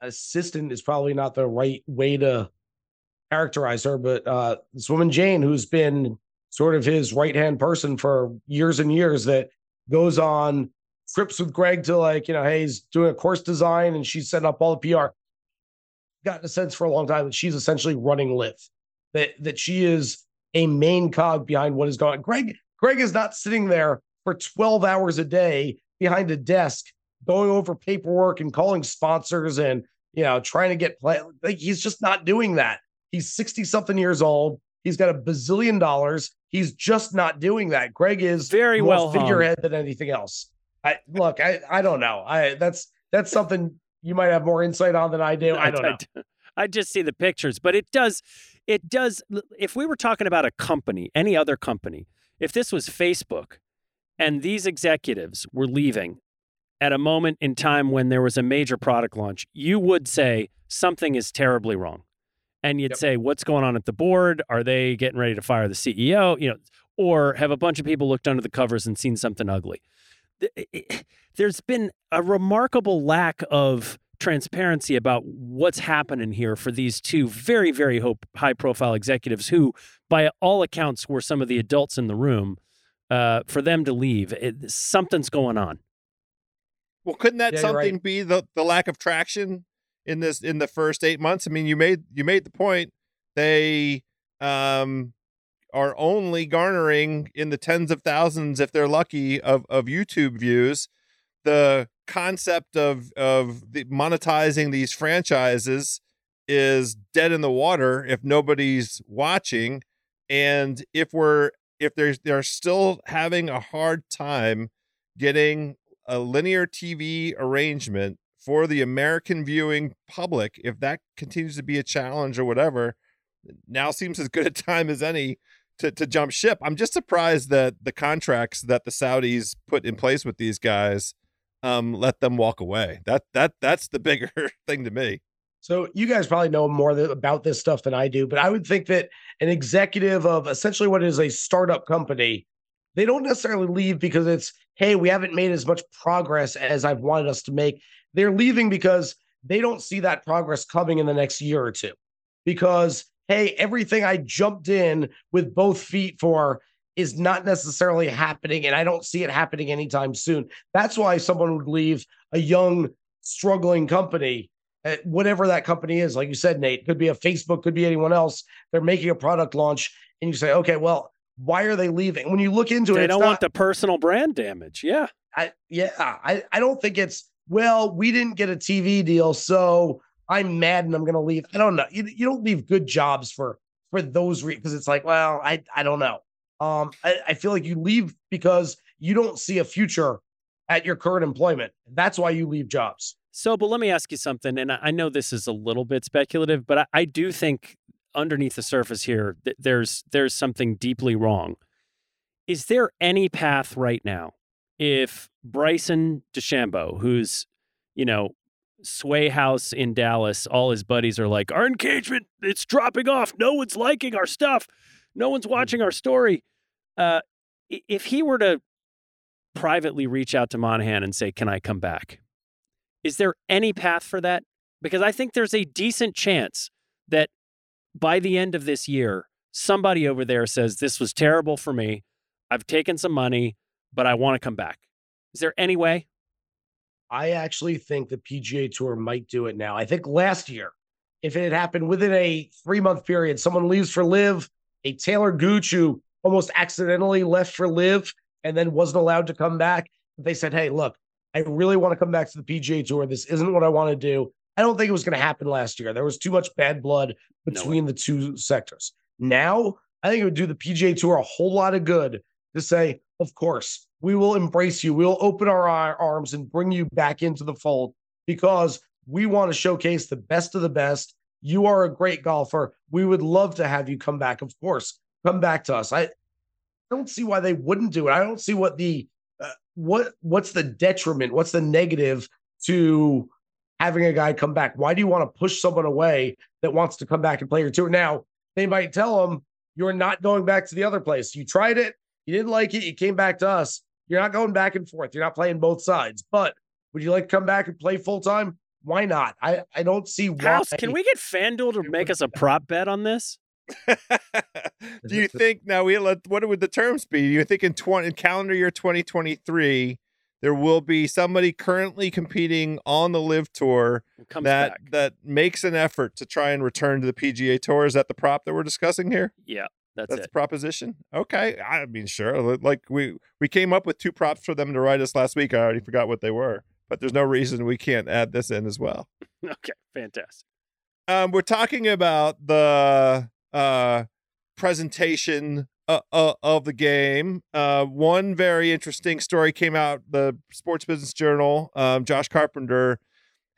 assistant is probably not the right way to characterize her, but uh, this woman Jane, who's been sort of his right hand person for years and years, that goes on trips with Greg to like you know, hey, he's doing a course design and she's setting up all the PR gotten a sense for a long time that she's essentially running LIV, that that she is a main cog behind what is going on. Greg, Greg is not sitting there for 12 hours a day behind a desk going over paperwork and calling sponsors and you know trying to get play like he's just not doing that. He's 60 something years old. He's got a bazillion dollars. He's just not doing that. Greg is very well figurehead hung. than anything else. I look, I I don't know. I that's that's something you might have more insight on than I do. I don't know. I just see the pictures, but it does, it does. If we were talking about a company, any other company, if this was Facebook, and these executives were leaving at a moment in time when there was a major product launch, you would say something is terribly wrong. And you'd yep. say, what's going on at the board? Are they getting ready to fire the CEO? You know, or have a bunch of people looked under the covers and seen something ugly? there's been a remarkable lack of transparency about what's happening here for these two very, very high profile executives who, by all accounts, were some of the adults in the room. Uh, for them to leave, it, something's going on. Well, couldn't that yeah, something right. be the, the lack of traction in this in the first eight months? I mean, you made you made the point they um are only garnering in the tens of thousands, if they're lucky, of, of YouTube views. The concept of of the monetizing these franchises is dead in the water if nobody's watching, and if we're if they're they're still having a hard time getting a linear TV arrangement for the American viewing public, if that continues to be a challenge or whatever, now seems as good a time as any to, to jump ship. I'm just surprised that the contracts that the Saudis put in place with these guys um, let them walk away. That that that's the bigger thing to me. So you guys probably know more about this stuff than I do, but I would think that an executive of essentially what is a startup company, they don't necessarily leave because it's hey, we haven't made as much progress as I've wanted us to make. They're leaving because they don't see that progress coming in the next year or two. Because hey, everything I jumped in with both feet for is not necessarily happening, and I don't see it happening anytime soon. That's why someone would leave a young, struggling company, eh, whatever that company is. Like you said, Nate, could be a Facebook, could be anyone else. They're making a product launch, and you say, okay, well, why are they leaving? When you look into they it, they don't not, want the personal brand damage. Yeah, I, yeah, I, I don't think it's well. We didn't get a TV deal, so I'm mad and I'm going to leave. I don't know. You, you don't leave good jobs for for those reasons because it's like, well, I I don't know. Um, I, I feel like you leave because you don't see a future at your current employment. That's why you leave jobs. So, but let me ask you something, and I know this is a little bit speculative, but I, I do think underneath the surface here, th- there's there's something deeply wrong. Is there any path right now if Bryson DeChambeau, who's, you know, sway house in Dallas, all his buddies are like, our engagement, it's dropping off. No one's liking our stuff. No one's watching our story. Uh, if he were to privately reach out to Monahan and say, can I come back? Is there any path for that? Because I think there's a decent chance that by the end of this year, somebody over there says, this was terrible for me. I've taken some money, but I want to come back. Is there any way? I actually think the PGA Tour might do it now. I think last year, if it had happened within a three month period, someone leaves for LIV, a Taylor Gooch who almost accidentally left for LIV and then wasn't allowed to come back. They said, Hey, look, I really want to come back to the PGA Tour. This isn't what I want to do. I don't think it was going to happen last year. There was too much bad blood between no the two sectors. Now, I think it would do the PGA Tour a whole lot of good to say, of course, we will embrace you. We'll open our arms and bring you back into the fold because we want to showcase the best of the best. You are a great golfer. We would love to have you come back. Of course, come back to us. I don't see why they wouldn't do it. I don't see what the uh, what what's the detriment? What's the negative to having a guy come back? Why do you want to push someone away that wants to come back and play your tour? Now they might tell him you're not going back to the other place. You tried it, you didn't like it, you came back to us. You're not going back and forth. You're not playing both sides. But would you like to come back and play full time? Why not? I, I don't see why. House, can we get FanDuel to make us a prop bet on this? Do you think now we let what would the terms be? Do you think in twenty in calendar year 2023 there will be somebody currently competing on the LIV tour that back. that makes an effort to try and return to the PGA tour? Is that the prop that we're discussing here? Yeah. That's, That's it. the proposition. Okay, I mean, sure. Like we we came up with two props for them to write us last week. I already forgot what they were, but there's no reason we can't add this in as well. okay, fantastic. Um, we're talking about the uh, presentation uh, uh, of the game. Uh, one very interesting story came out. The Sports Business Journal. Um, Josh Carpenter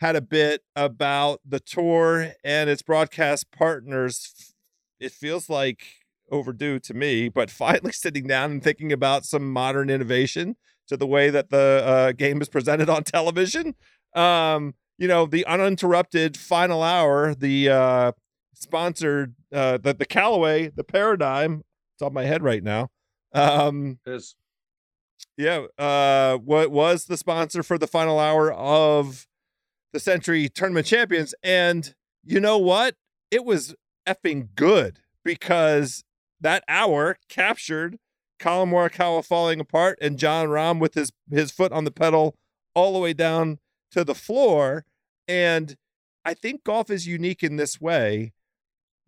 had a bit about the tour and its broadcast partners. It feels like overdue to me, but finally sitting down and thinking about some modern innovation to the way that the uh, game is presented on television. Um, you know, the uninterrupted final hour, the uh, sponsored, uh, the, the Callaway, the Paradigm, it's on my head right now. Um, is. Yeah. Uh, what was the sponsor for the final hour of the Sentry Tournament Champions? And you know what? It was effing good because that hour captured Collin Morikawa falling apart and Jon Rahm with his his foot on the pedal all the way down to the floor. And I think golf is unique in this way.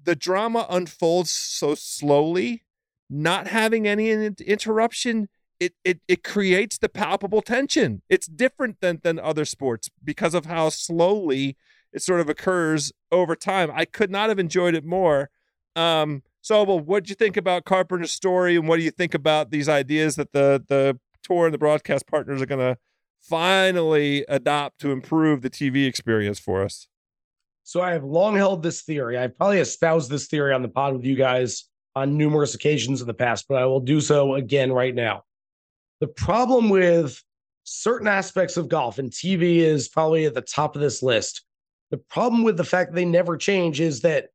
The drama unfolds so slowly, not having any interruption. It, it it creates the palpable tension. It's different than than other sports because of how slowly it sort of occurs over time. I could not have enjoyed it more. Um, so, well, what do you think about Carpenter's story, and what do you think about these ideas that the the tour and the broadcast partners are going to finally adopt to improve the TV experience for us? So, I have long held this theory. I've probably espoused this theory on the pod with you guys on numerous occasions in the past, but I will do so again right now. The problem with certain aspects of golf, and TV is probably at the top of this list. The problem with the fact they never change is that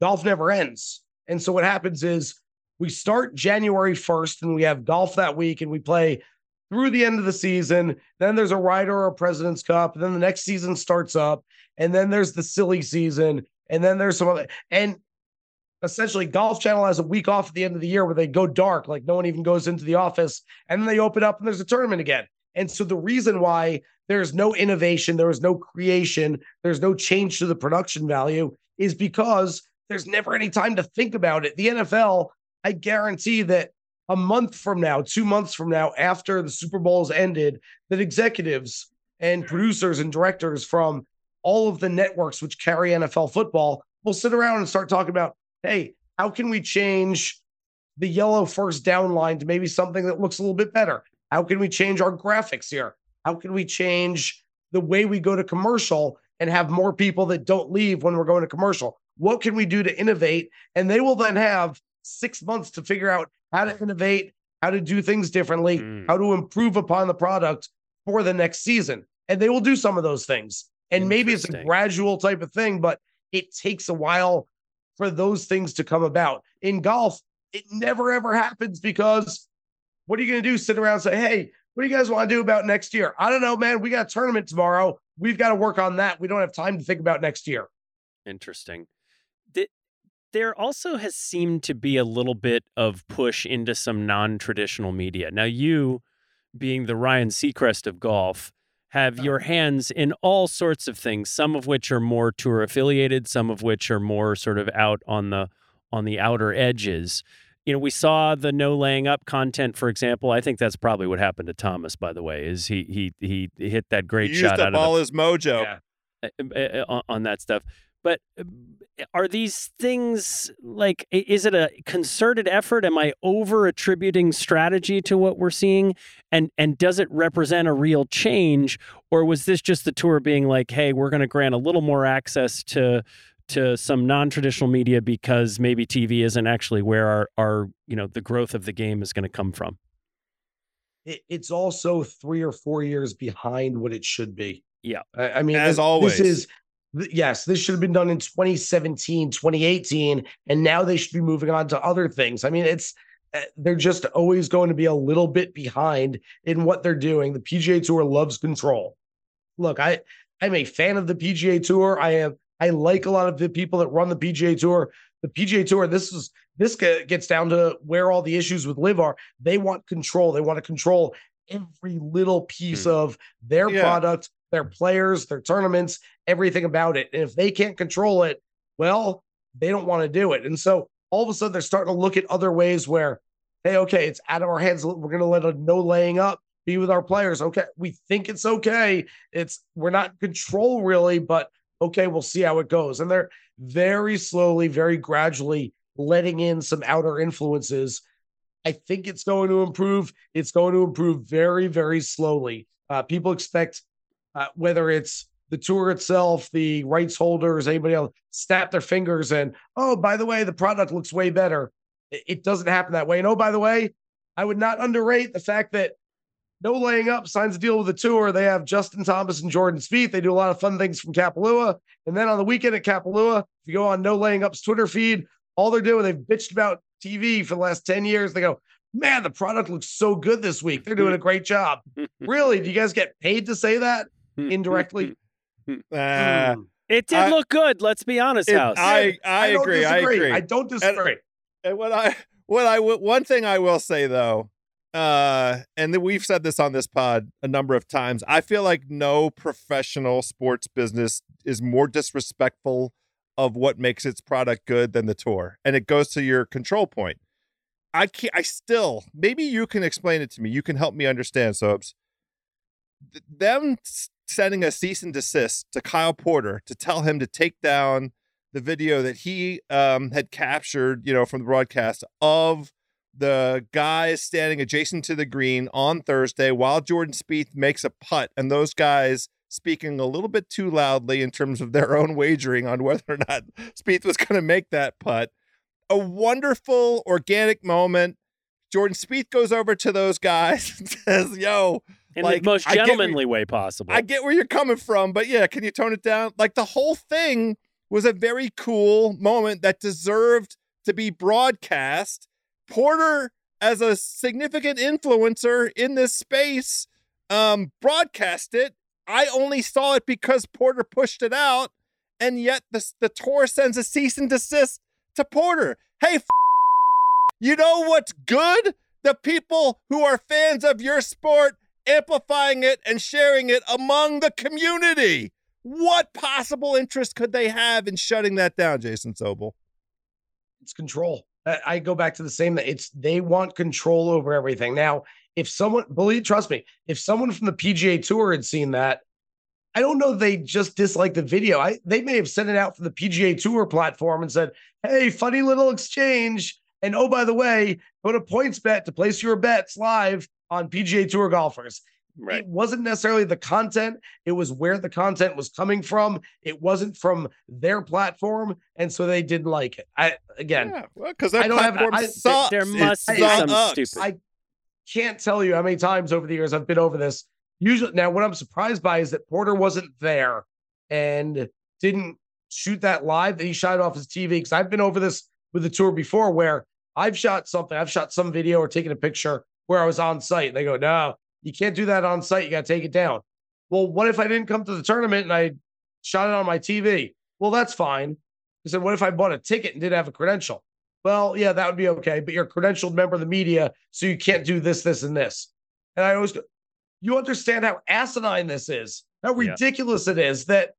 golf never ends. And so what happens is we start January 1st and we have golf that week and we play through the end of the season. Then there's a Ryder or a President's Cup. Then the next season starts up. And then there's the silly season. And then there's some other. And essentially, Golf Channel has a week off at the end of the year where they go dark, like no one even goes into the office. And then they open up and there's a tournament again. And so the reason why there's no innovation, there is no creation, there's no change to the production value is because there's never any time to think about it. The NFL, I guarantee that a month from now, two months from now, after the Super Bowl's ended, that executives and producers and directors from all of the networks which carry NFL football will sit around and start talking about, hey, how can we change the yellow first down line to maybe something that looks a little bit better? How can we change our graphics here? How can we change the way we go to commercial and have more people that don't leave when we're going to commercial? What can we do to innovate? And they will then have six months to figure out how to innovate, how to do things differently, Mm. how to improve upon the product for the next season. And they will do some of those things. And maybe it's a gradual type of thing, but it takes a while for those things to come about. In golf, it never ever happens because what are you going to do? Sit around and say, hey, what do you guys want to do about next year? I don't know, man. We got a tournament tomorrow. We've got to work on that. We don't have time to think about next year. Interesting. Th- There also has seemed to be a little bit of push into some non traditional media. Now, you, being the Ryan Seacrest of golf, have your hands in all sorts of things, some of which are more tour affiliated, some of which are more sort of out on the on the outer edges. You know, we saw the no laying up content, for example. I think that's probably what happened to Thomas, by the way, is he he he hit that great He shot used out up of the all his mojo. Yeah. uh, uh, on, on that stuff. But uh, are these things like, is it a concerted effort? Am I over attributing strategy to what we're seeing? And, and does it represent a real change? Or was this just the tour being like, hey, we're going to grant a little more access to, to some non-traditional media because maybe TV isn't actually where our, our you know, the growth of the game is going to come from? It's also three or four years behind what it should be. Yeah. I, I mean, As always. this is th- yes, this should have been done in 2017, 2018, and now they should be moving on to other things. I mean, it's uh, they're just always going to be a little bit behind in what they're doing. The PGA Tour loves control. Look, I I'm a fan of the PGA Tour. I am I like a lot of the people that run the PGA Tour. The PGA Tour, this is this gets down to where all the issues with LIV are. They want control. They want to control every little piece Hmm. of their Yeah. product, their players, their tournaments, everything about it. And if they can't control it, well, they don't want to do it. And so all of a sudden they're starting to look at other ways where, hey, okay, it's out of our hands. We're going to let a no laying up be with our players. Okay, we think it's okay. It's we're not in control really, but okay, we'll see how it goes. And they're very slowly, very gradually letting in some outer influences. I think it's going to improve. It's going to improve very, very slowly. Uh, people expect uh, whether it's the tour itself, the rights holders, anybody else, snap their fingers and oh, by the way, the product looks way better. It, doesn't happen that way. And oh, by the way, I would not underrate the fact that no laying up signs a deal with the tour. They have Justin Thomas and Jordan Spieth. They do a lot of fun things from Kapalua. And then on the weekend at Kapalua, if you go on No Laying Up's Twitter feed, all they're doing, they've bitched about TV for the last 10 years. They go, man, the product looks so good this week. They're doing a great job. really? Do you guys get paid to say that indirectly? Ah, Hmm. It did I- look good. Let's be honest, it- House. I I, don't agree. I agree. I don't disagree. And what I what I w- one thing I will say though, uh, and then we've said this on this pod a number of times. I feel like no professional sports business is more disrespectful of what makes its product good than the tour, and it goes to your control point. I can't. I still maybe you can explain it to me. You can help me understand, Sobes. Th- Them s- sending a cease and desist to Kyle Porter to tell him to take down the video that he um, had captured, you know, from the broadcast of the guys standing adjacent to the green on Thursday while Jordan Spieth makes a putt, and those guys speaking a little bit too loudly in terms of their own wagering on whether or not Spieth was going to make that putt. A wonderful organic moment. Jordan Spieth goes over to those guys and says, "Yo, in like, the most I get where- gentlemanly way possible. I get where you're coming from, but yeah, can you tone it down? Like the whole thing was a very cool moment that deserved to be broadcast. Porter, as a significant influencer in this space, um, broadcast it. I only saw it because Porter pushed it out, and yet the the tour sends a cease and desist to Porter. Hey, f- you know what's good? The people who are fans of your sport amplifying it and sharing it among the community. What possible interest could they have in shutting that down, Jason Sobel? it's control. I, go back to the same that it's they want control over everything. Now, if someone believe, trust me, if someone from the PGA Tour had seen that, I don't know they just disliked the video. I they may have sent it out for the PGA Tour platform and said, "Hey, funny little exchange." And oh, by the way, go to PointsBet to place your bets live on PGA Tour golfers. right. It wasn't necessarily the content, it was where the content was coming from. It wasn't from their platform. And so they didn't like it. I again, Yeah, well, because their I don't have- platform I- sucks. there It be I- some stupid. I can't tell you how many times over the years I've been over this. Usually, now what I'm surprised by is that Porter wasn't there and didn't shoot that live. That he shot it off his TV because I've been over this with the tour before where I've shot something, I've shot some video or taken a picture where I was on site. And they go, no, you can't do that on site. You got to take it down. Well, what if I didn't come to the tournament and I shot it on my TV? Well, that's fine. I said, what if I bought a ticket and didn't have a credential? Well, yeah, that would be okay, but you're a credentialed member of the media, so you can't do this, this, and this. And I always go, you understand how asinine this is, how ridiculous yeah. it is that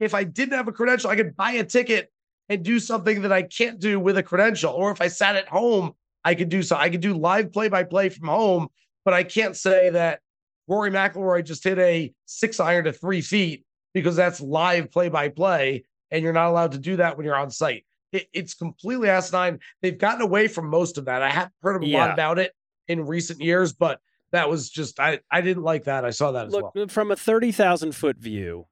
if I didn't have a credential, I could buy a ticket and do something that I can't do with a credential. Or if I sat at home, I could do so. I could do live play by play from home, but I can't say that Rory McIlroy just hit a six iron to three feet because that's live play by play, and you're not allowed to do that when you're on site. It, it's completely asinine. They've gotten away from most of that. I haven't heard a yeah. lot about it in recent years, but that was just I I didn't like that. I saw that as Look, well. From a thirty thousand foot view,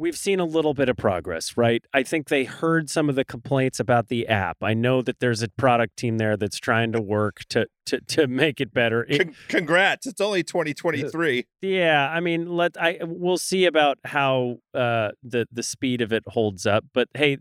we've seen a little bit of progress, right? I think they heard some of the complaints about the app. I know that there's a product team there that's trying to work to to to make it better. It, congrats! It's only 2023. Yeah, I mean, let I we'll see about how uh, the the speed of it holds up. But hey,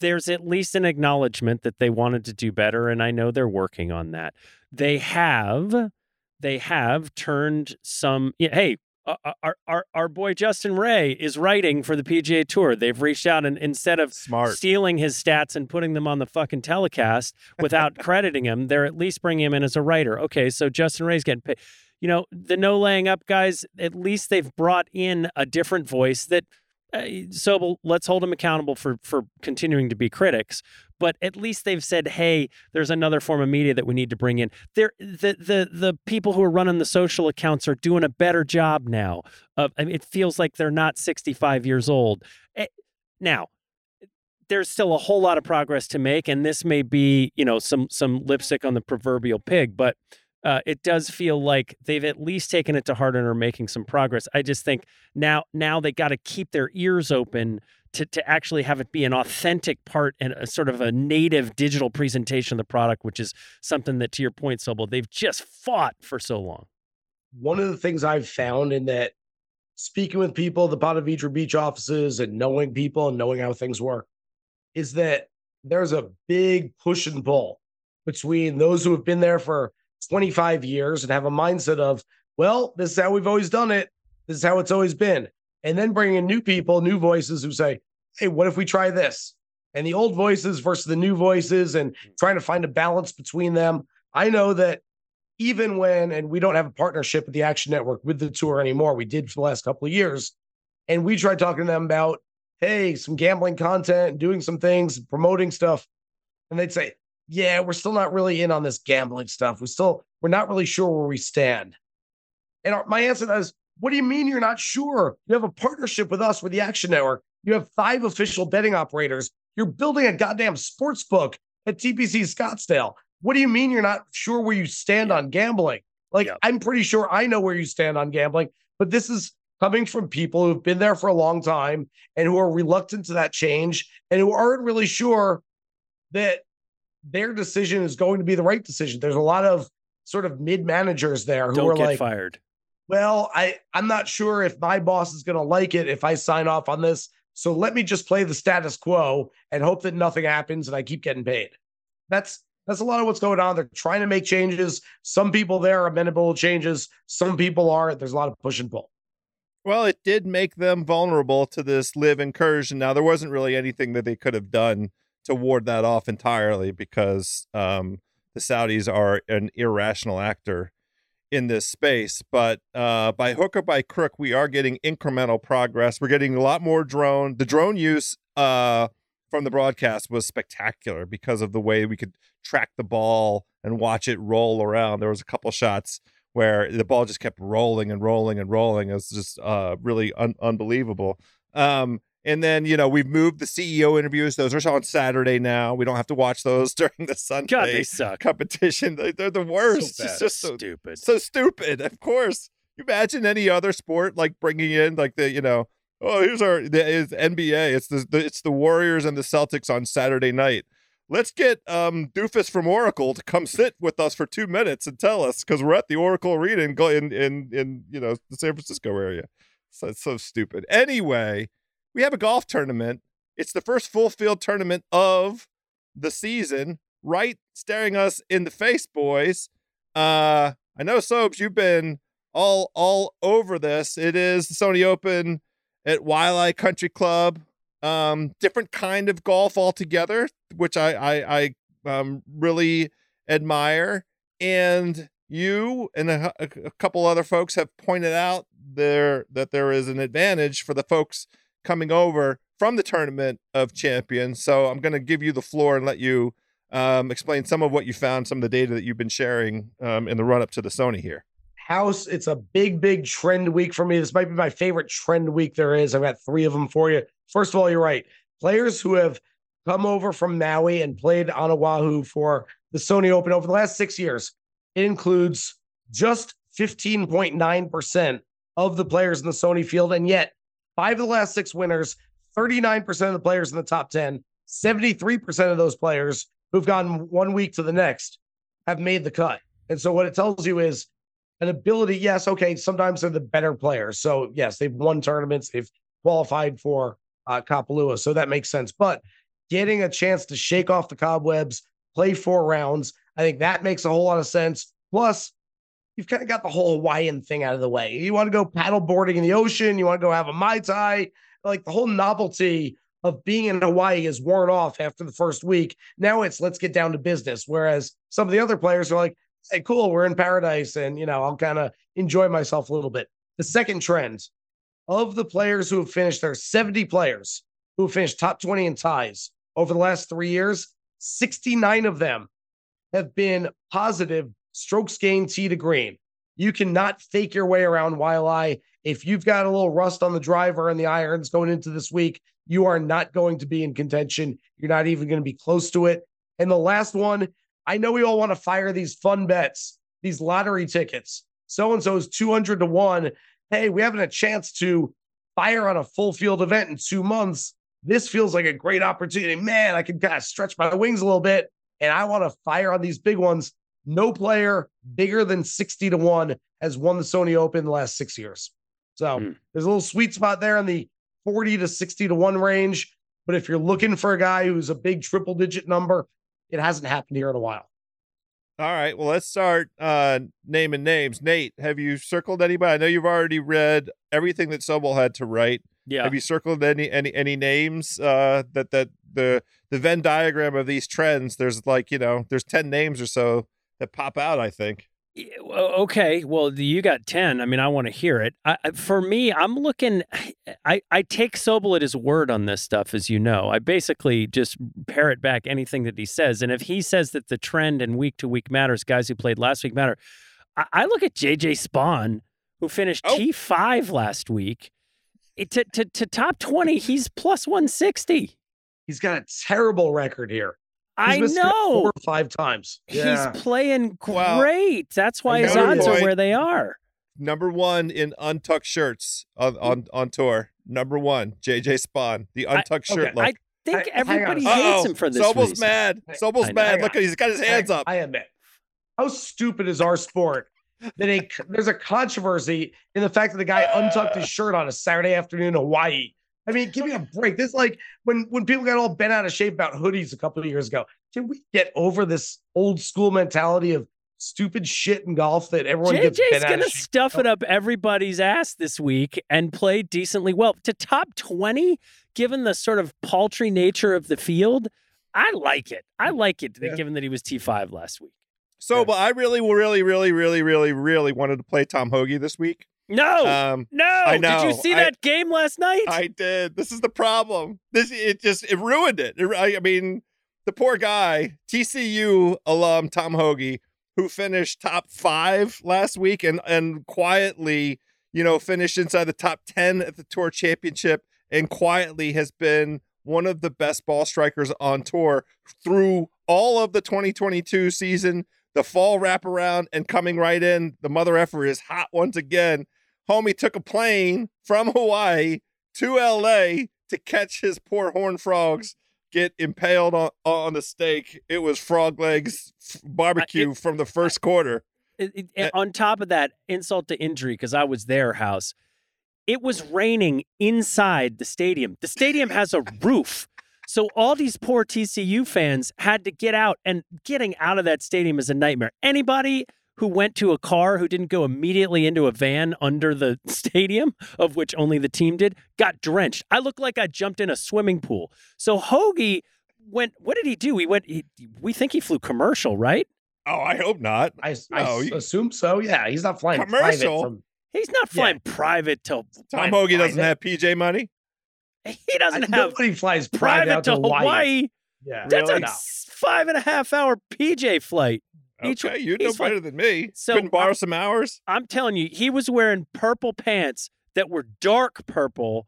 there's at least an acknowledgement that they wanted to do better, and I know they're working on that. They have they have turned some. Hey, uh, uh, our, our our boy Justin Ray is writing for the PGA Tour. They've reached out and instead of Smart. stealing his stats and putting them on the fucking telecast without crediting him, they're at least bringing him in as a writer. Okay, so Justin Ray's getting paid. You know, the no laying up guys. At least they've brought in a different voice that uh, so let's hold them accountable for for continuing to be critics. But at least they've said, "Hey, there's another form of media that we need to bring in." There, the the the people who are running the social accounts are doing a better job now. Of I mean, it feels like they're not 65 years old. Eh, now, there's still a whole lot of progress to make, and this may be, you know, some some lipstick on the proverbial pig, but uh, it does feel like they've at least taken it to heart and are making some progress. I just think now now they got to keep their ears open to to actually have it be an authentic part and a sort of a native digital presentation of the product, which is something that, to your point, Sobel, they've just fought for so long. One of the things I've found in that speaking with people, the Ponte Vedra Beach offices, and knowing people and knowing how things work, is that there's a big push and pull between those who have been there for 25 years and have a mindset of, well, this is how we've always done it. This is how it's always been. And then bring in new people, new voices who say, hey, what if we try this? And the old voices versus the new voices and trying to find a balance between them. I know that even when, and we don't have a partnership with the Action Network with the tour anymore, we did for the last couple of years. And we tried talking to them about, hey, some gambling content, doing some things, promoting stuff. And they'd say, yeah, we're still not really in on this gambling stuff. We still, we're not really sure where we stand. And our, my answer is, what do you mean you're not sure? You have a partnership with us with the Action Network. You have five official betting operators. You're building a goddamn sports book at TPC Scottsdale. What do you mean you're not sure where you stand on gambling? Like, I'm pretty sure I know where you stand on gambling, but this is coming from people who've been there for a long time and who are reluctant to that change and who aren't really sure that their decision is going to be the right decision. There's a lot of sort of mid managers there who Don't are get like fired. Well, I I'm not sure if my boss is going to like it if I sign off on this. So let me just play the status quo and hope that nothing happens and I keep getting paid. That's that's a lot of what's going on. They're trying to make changes. Some people there are amenable to changes. Some people are. There's a lot of push and pull. Well, it did make them vulnerable to this LIV incursion. Now, there wasn't really anything that they could have done to ward that off entirely because um, the Saudis are an irrational actor in this space. But uh, by hook or by crook, we are getting incremental progress. We're getting a lot more drone. The drone use uh, from the broadcast was spectacular because of the way we could track the ball and watch it roll around. There was a couple shots where the ball just kept rolling and rolling and rolling. It was just uh, really un- unbelievable. Um, and then, you know, we've moved the CEO interviews. Those are on Saturday now. We don't have to watch those during the Sunday God, they suck. competition. They're the worst. So it's just so stupid. So stupid. Of course. You imagine any other sport like bringing in like the, you know, oh, here's our the, it's NBA. It's the, the it's the Warriors and the Celtics on Saturday night. let's get um, Doofus from Oracle to come sit with us for two minutes and tell us because we're at the Oracle Arena in, in in in you know the San Francisco area. So it's so stupid. Anyway, we have a golf tournament. It's the first full field tournament of the season. Right, staring us in the face, boys. Uh, I know, Sobes, you've been all all over this. It is the Sony Open at Waialae Country Club. Um, different kind of golf altogether, which I I, I um, really admire. And you and a, a, couple other folks have pointed out there that there is an advantage for the folks coming over from the tournament of champions. So I'm going to give you the floor and let you um, explain some of what you found, some of the data that you've been sharing um, in the run up to the Sony here. House, it's a big, big trend week for me. This might be my favorite trend week there is. I've got three of them for you. First of all, you're right. Players who have come over from Maui and played on Oahu for the Sony Open over the last six years, it includes just 15.9% of the players in the Sony field. And yet, five of the last six winners, 39% of the players in the top 10, 73% of those players who've gone one week to the next have made the cut. And so, what it tells you is an ability. Yes, okay, sometimes they're the better players. So, yes, they've won tournaments, they've qualified for uh, Kapalua. So, that makes sense. But getting a chance to shake off the cobwebs, play four rounds, I think that makes a whole lot of sense. Plus, you've kind of got the whole Hawaiian thing out of the way. You want to go paddle boarding in the ocean, you want to go have a Mai Tai, like the whole novelty of being in Hawaii is worn off after the first week. Now it's let's get down to business. Whereas some of the other players are like, hey, cool, we're in paradise and, you know, I'll kind of enjoy myself a little bit. The second trend of the players who have finished, there are 70 players who have finished top 20 in ties over the last three years. 69 of them have been positive strokes gained tee to green. You cannot fake your way around Waialae. If you've got a little rust on the driver and the irons going into this week, you are not going to be in contention. You're not even going to be close to it. And the last one, I know we all want to fire these fun bets, these lottery tickets. So and so is 200 to 1. Hey, we haven't a chance to fire on a full field event in two months. This feels like a great opportunity. Man, I can kind of stretch my wings a little bit and I want to fire on these big ones. No player bigger than 60 to 1 has won the Sony Open in the last six years. So mm. there's a little sweet spot there in the 40 to 60 to 1 range. But if you're looking for a guy who's a big triple digit number, it hasn't happened here in a while. All right. Well, let's start uh, naming names. Nate, have you circled anybody? I know you've already read everything that Sobel had to write. Yeah. Have you circled any any any names uh, that that the the Venn diagram of these trends? There's like you know there's ten names or so that pop out. I think. Okay, well, you got ten. I mean, I want to hear it. I, for me, I'm looking. I I take Sobel at his word on this stuff, as you know. I basically just parrot back anything that he says, and if he says that the trend and week to week matters, guys who played last week matter. I, I look at JJ Spaun, who finished oh. T five last week. It, to, to to top twenty, he's plus one sixty. He's got a terrible record here. I know four or five times. Yeah. He's playing great. That's why his odds are where they are. Number one in untucked shirts on on, on tour. Number one, JJ Spaun, the untucked I, shirt okay, look. I think everybody hates Uh-oh. him for this. Sobel's reason. mad. Sobel's mad. Look, at he's got his hands up. I admit. How stupid is our sport that a there's a controversy in the fact that the guy untucked his shirt on a Saturday afternoon in Hawaii I mean, give me a break. This is like when when people got all bent out of shape about hoodies a couple of years ago. Can we get over this old school mentality of stupid shit in golf that everyone JJ's gets bent gonna out of stuff it up everybody's ass this week and play decently well to top twenty. Given the sort of paltry nature of the field, I like it. I like it, yeah. given that he was T five last week. So, yeah. but I really, really, really, really, really, really wanted to play Tom Hoge this week. No, um, no. I know. Did you see that game last night? I did. This is the problem. This it just it ruined it. it I, I mean, the poor guy, TCU alum Tom Hoge, who finished top five last week and and quietly, you know, finished inside the top ten at the tour championship, and quietly has been one of the best ball strikers on tour through all of the 2022 season the fall wraparound and coming right in. The mother effer is hot once again. Homie took a plane from Hawaii to LA to catch his poor horn frogs get impaled on, on the steak. It was frog legs barbecue from the first quarter. It- it- Uh, on top of that, insult to injury, because I was their house. It was raining inside the stadium. The stadium has a roof. So all these poor TCU fans had to get out, and getting out of that stadium is a nightmare. Anybody who went to a car who didn't go immediately into a van under the stadium, of which only the team did, got drenched. I looked like I jumped in a swimming pool. So Hoagie went. What did he do? He went. He, we think he flew commercial, right? Oh, I hope not. I, I No, s- you- assume so. Yeah, he's not flying Commercial? private from. He's not Yeah. flying private till Tom Fine, Hoagie doesn't have PJ money. He doesn't I- have nobody flies private, private out to Hawaii. Hawaii. Yeah, That's Really? a No. five and a half hour PJ flight. Each- Okay, you know he's fine. better than me. So, Couldn't borrow I'm- some hours. I'm telling you, he was wearing purple pants that were dark purple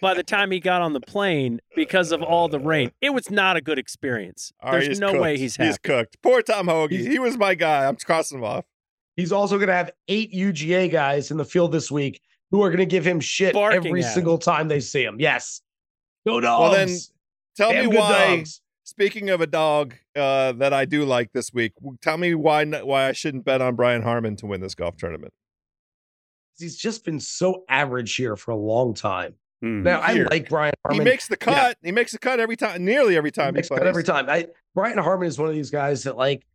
by the time he got on the plane because of all the rain. It was not a good experience. All right, There's he's no way he's happy. He's cooked. Poor Tom Hoge. He was my guy. I'm crossing him off. He's also going to have eight UGA guys in the field this week who are going to give him shit Barking every at him. single time they see him. Yes. Go dogs. Well, then, Tell Damn me why. dogs. Speaking of a dog uh, that I do like this week, tell me why why I shouldn't bet on Brian Harman to win this golf tournament. He's just been so average here for a long time. Hmm. Now, I like Brian He makes the cut. He makes the cut every time, nearly every time he, makes plays. cut every time. I Brian Harman is one of these guys that like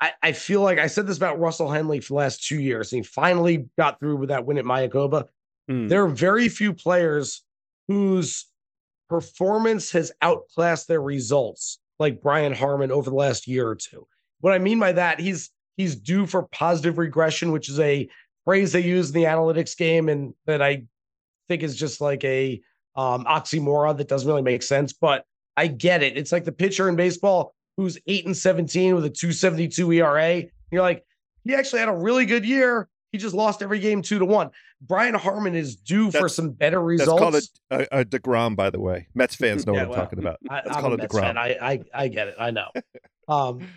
I, I feel like I said this about Russell Henley for the last two years, and he finally got through with that win at Mayakoba. Hmm. There are very few players whose performance has outclassed their results, like Brian Harman over the last year or two. What I mean by that, he's he's due for positive regression, which is a phrase they use in the analytics game, and that I think is just like a um, oxymoron that doesn't really make sense. But I get it. It's like the pitcher in baseball who's eight and seventeen with a two seventy two ERA. You're like, he actually had a really good year. He just lost every game two to one. Brian Harman is due for some better results. That's results. called a, a, a Degrom, by the way. Mets fans know Yeah, what I'm well, talking about. I, That's I'm called a a DeGrom. fan. I, I I get it. I know. Um,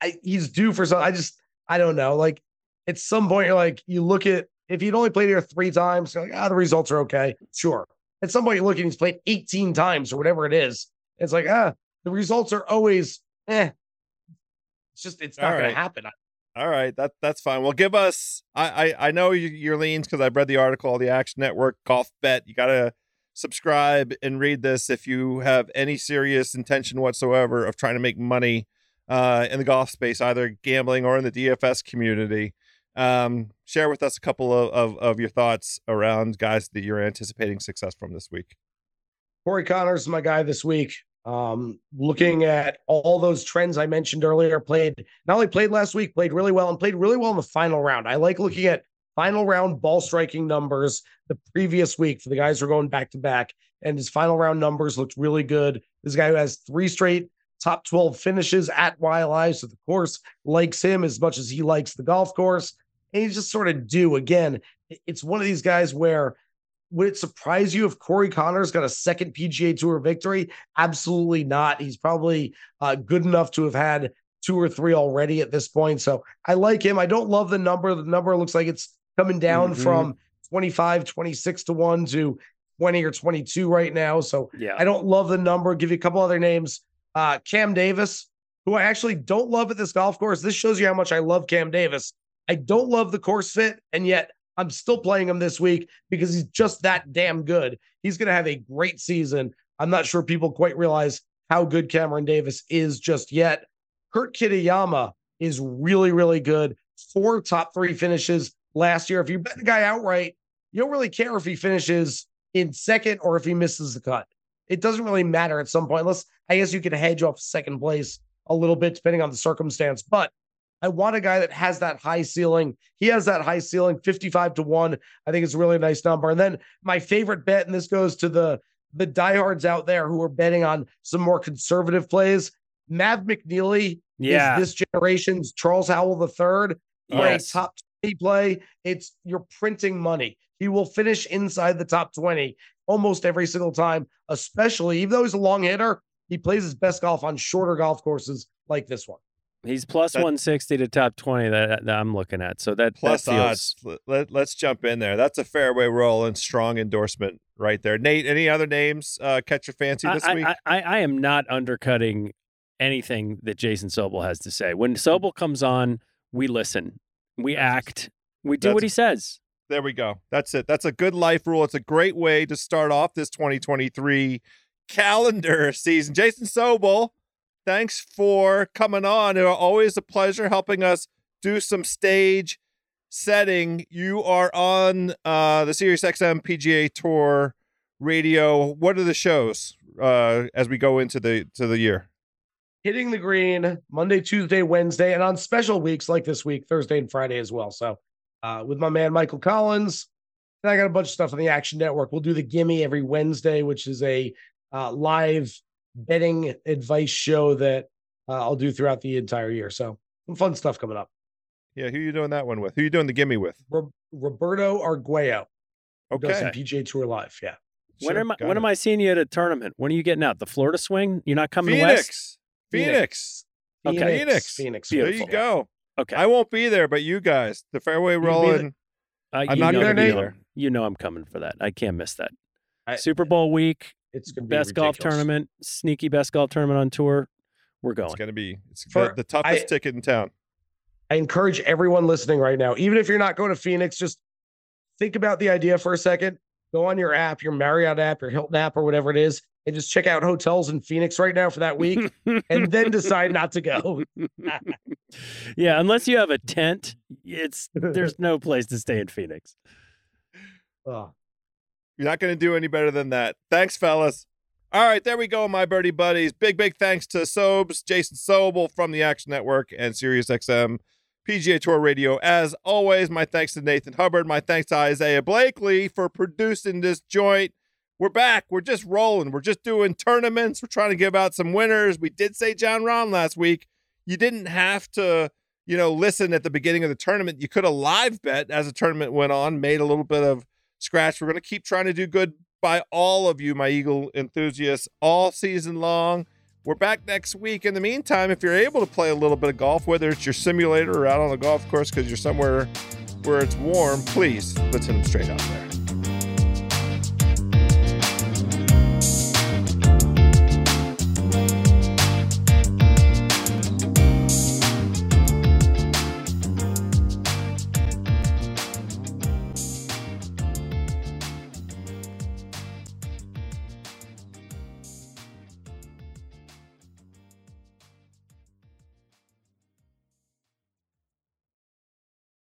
I, he's due for some. I just I don't know. Like at some point, you're like you look at if he'd only played here three times, you're like ah the results are okay. Sure. At some point, you look and he's played 18 times or whatever it is. It's like ah the results are always eh. It's just it's not All going to happen. All right, that that's fine. Well, give us. I I, I know you, your leans because I've read the article, the Action Network Golf Bet. You gotta subscribe and read this if you have any serious intention whatsoever of trying to make money uh, in the golf space, either gambling or in the DFS community. Um, share with us a couple of, of, of your thoughts around guys that you're anticipating success from this week. Corey Conners is my guy this week. Um, looking at all those trends I mentioned earlier, played not only played last week, played really well and played really well in the final round. I like looking at final round ball striking numbers the previous week for the guys who are going back to back, and his final round numbers looked really good. This guy who has three straight top 12 finishes at Waialae, so the course likes him as much as he likes the golf course. And he's just sort of due. Again, it's one of these guys where would it surprise you if Corey Conners got a second PGA Tour victory? Absolutely not. He's probably uh, good enough to have had two or three already at this point. So I like him. I don't love the number. The number looks like it's coming down Mhm. from 25, 26 to 1 to 20 or 22 right now. So yeah. I don't love the number. Give you a couple other names. Uh, Cam Davis, who I actually don't love at this golf course. This shows you how much I love Cam Davis. I don't love the course fit, and yet I'm still playing him this week because he's just that damn good. He's going to have a great season. I'm not sure people quite realize how good Cameron Davis is just yet. Kurt Kitayama is really, really good. Four top three finishes last year. If you bet the guy outright, you don't really care if he finishes in second or if he misses the cut. It doesn't really matter at some point, unless I guess you could hedge off second place a little bit depending on the circumstance. But I want a guy that has that high ceiling. He has that high ceiling, 55 to 1. I think it's a really nice number. And then my favorite bet, and this goes to the the diehards out there who are betting on some more conservative plays. Mav McNealy yeah. is this generation's Charles Howell III. Yes. top 20 play, it's you're printing money. He will finish inside the top 20 almost every single time, especially even though he's a long hitter, he plays his best golf on shorter golf courses like this one. He's plus That- 160 to top 20 that, that I'm looking at. So that, Plus that feels odds. Let, us jump in there. That's a fairway roll and strong endorsement right there. Nate, any other names uh, catch your fancy this I, week? I, I, I am not undercutting anything that Jason Sobel has to say. When Sobel comes on, we listen, we act, we do what he says. There we go. That's it. That's a good life rule. It's a great way to start off this 2023 calendar season. Jason Sobel, thanks for coming on. It always a pleasure helping us do some stage setting. You are on uh, the Sirius XM PGA Tour radio. What are the shows uh, as we go into the to the year? Hitting the green Monday, Tuesday, Wednesday, and on special weeks like this week, Thursday and Friday as well. So, uh, with my man Michael Collins, and I got a bunch of stuff on the Action Network. We'll do the Gimme every Wednesday, which is a uh, live betting advice show that uh, I'll do throughout the entire year. So, some fun stuff coming up. Yeah, who are you doing that one with? Who are you doing the gimme with? Ro- Roberto Arguello, who does some Okay. PGA Tour live. Yeah. When Sure, am I? When it. am I seeing you at a tournament? When are you getting out? The Florida swing? You're not coming west? Phoenix. Phoenix. Okay. Phoenix. Phoenix. Phoenix. There you go. Okay. I won't be there, but you guys, the fairway be there. rolling. Uh, I'm not gonna be you know- there. You know I'm coming for that. I can't miss that. I- Super Bowl week, It's going to be best golf tournament, sneaky best golf tournament on tour. We're going. It's gonna be it's the, the toughest I- ticket in town. I encourage everyone listening right now, even if you're not going to Phoenix, just think about the idea for a second. Go on your app, your Marriott app, your Hilton app, or whatever it is, and just check out hotels in Phoenix right now for that week, and then decide not to go. yeah, unless you have a tent, it's there's no place to stay in Phoenix. Oh, You're not gonna do any better than that. Thanks, fellas. All right, there we go, my birdie buddies. Big, big thanks to Sobes, Jason Sobel from the Action Network and Sirius XM PGA Tour Radio. As always, my thanks to Nathan Hubbard. My thanks to Isaiah Blakely for producing this joint. We're back. We're just rolling. We're just doing tournaments. We're trying to give out some winners. We did say Jon Rahm last week. You didn't have to, you know, listen at the beginning of the tournament. You could have live bet as the tournament went on, made a little bit of scratch. We're going to keep trying to do good by all of you, my Eagle enthusiasts, all season long. We're back next week. In the meantime, if you're able to play a little bit of golf, whether it's your simulator or out on the golf course because you're somewhere where it's warm, please let's hit them straight out there.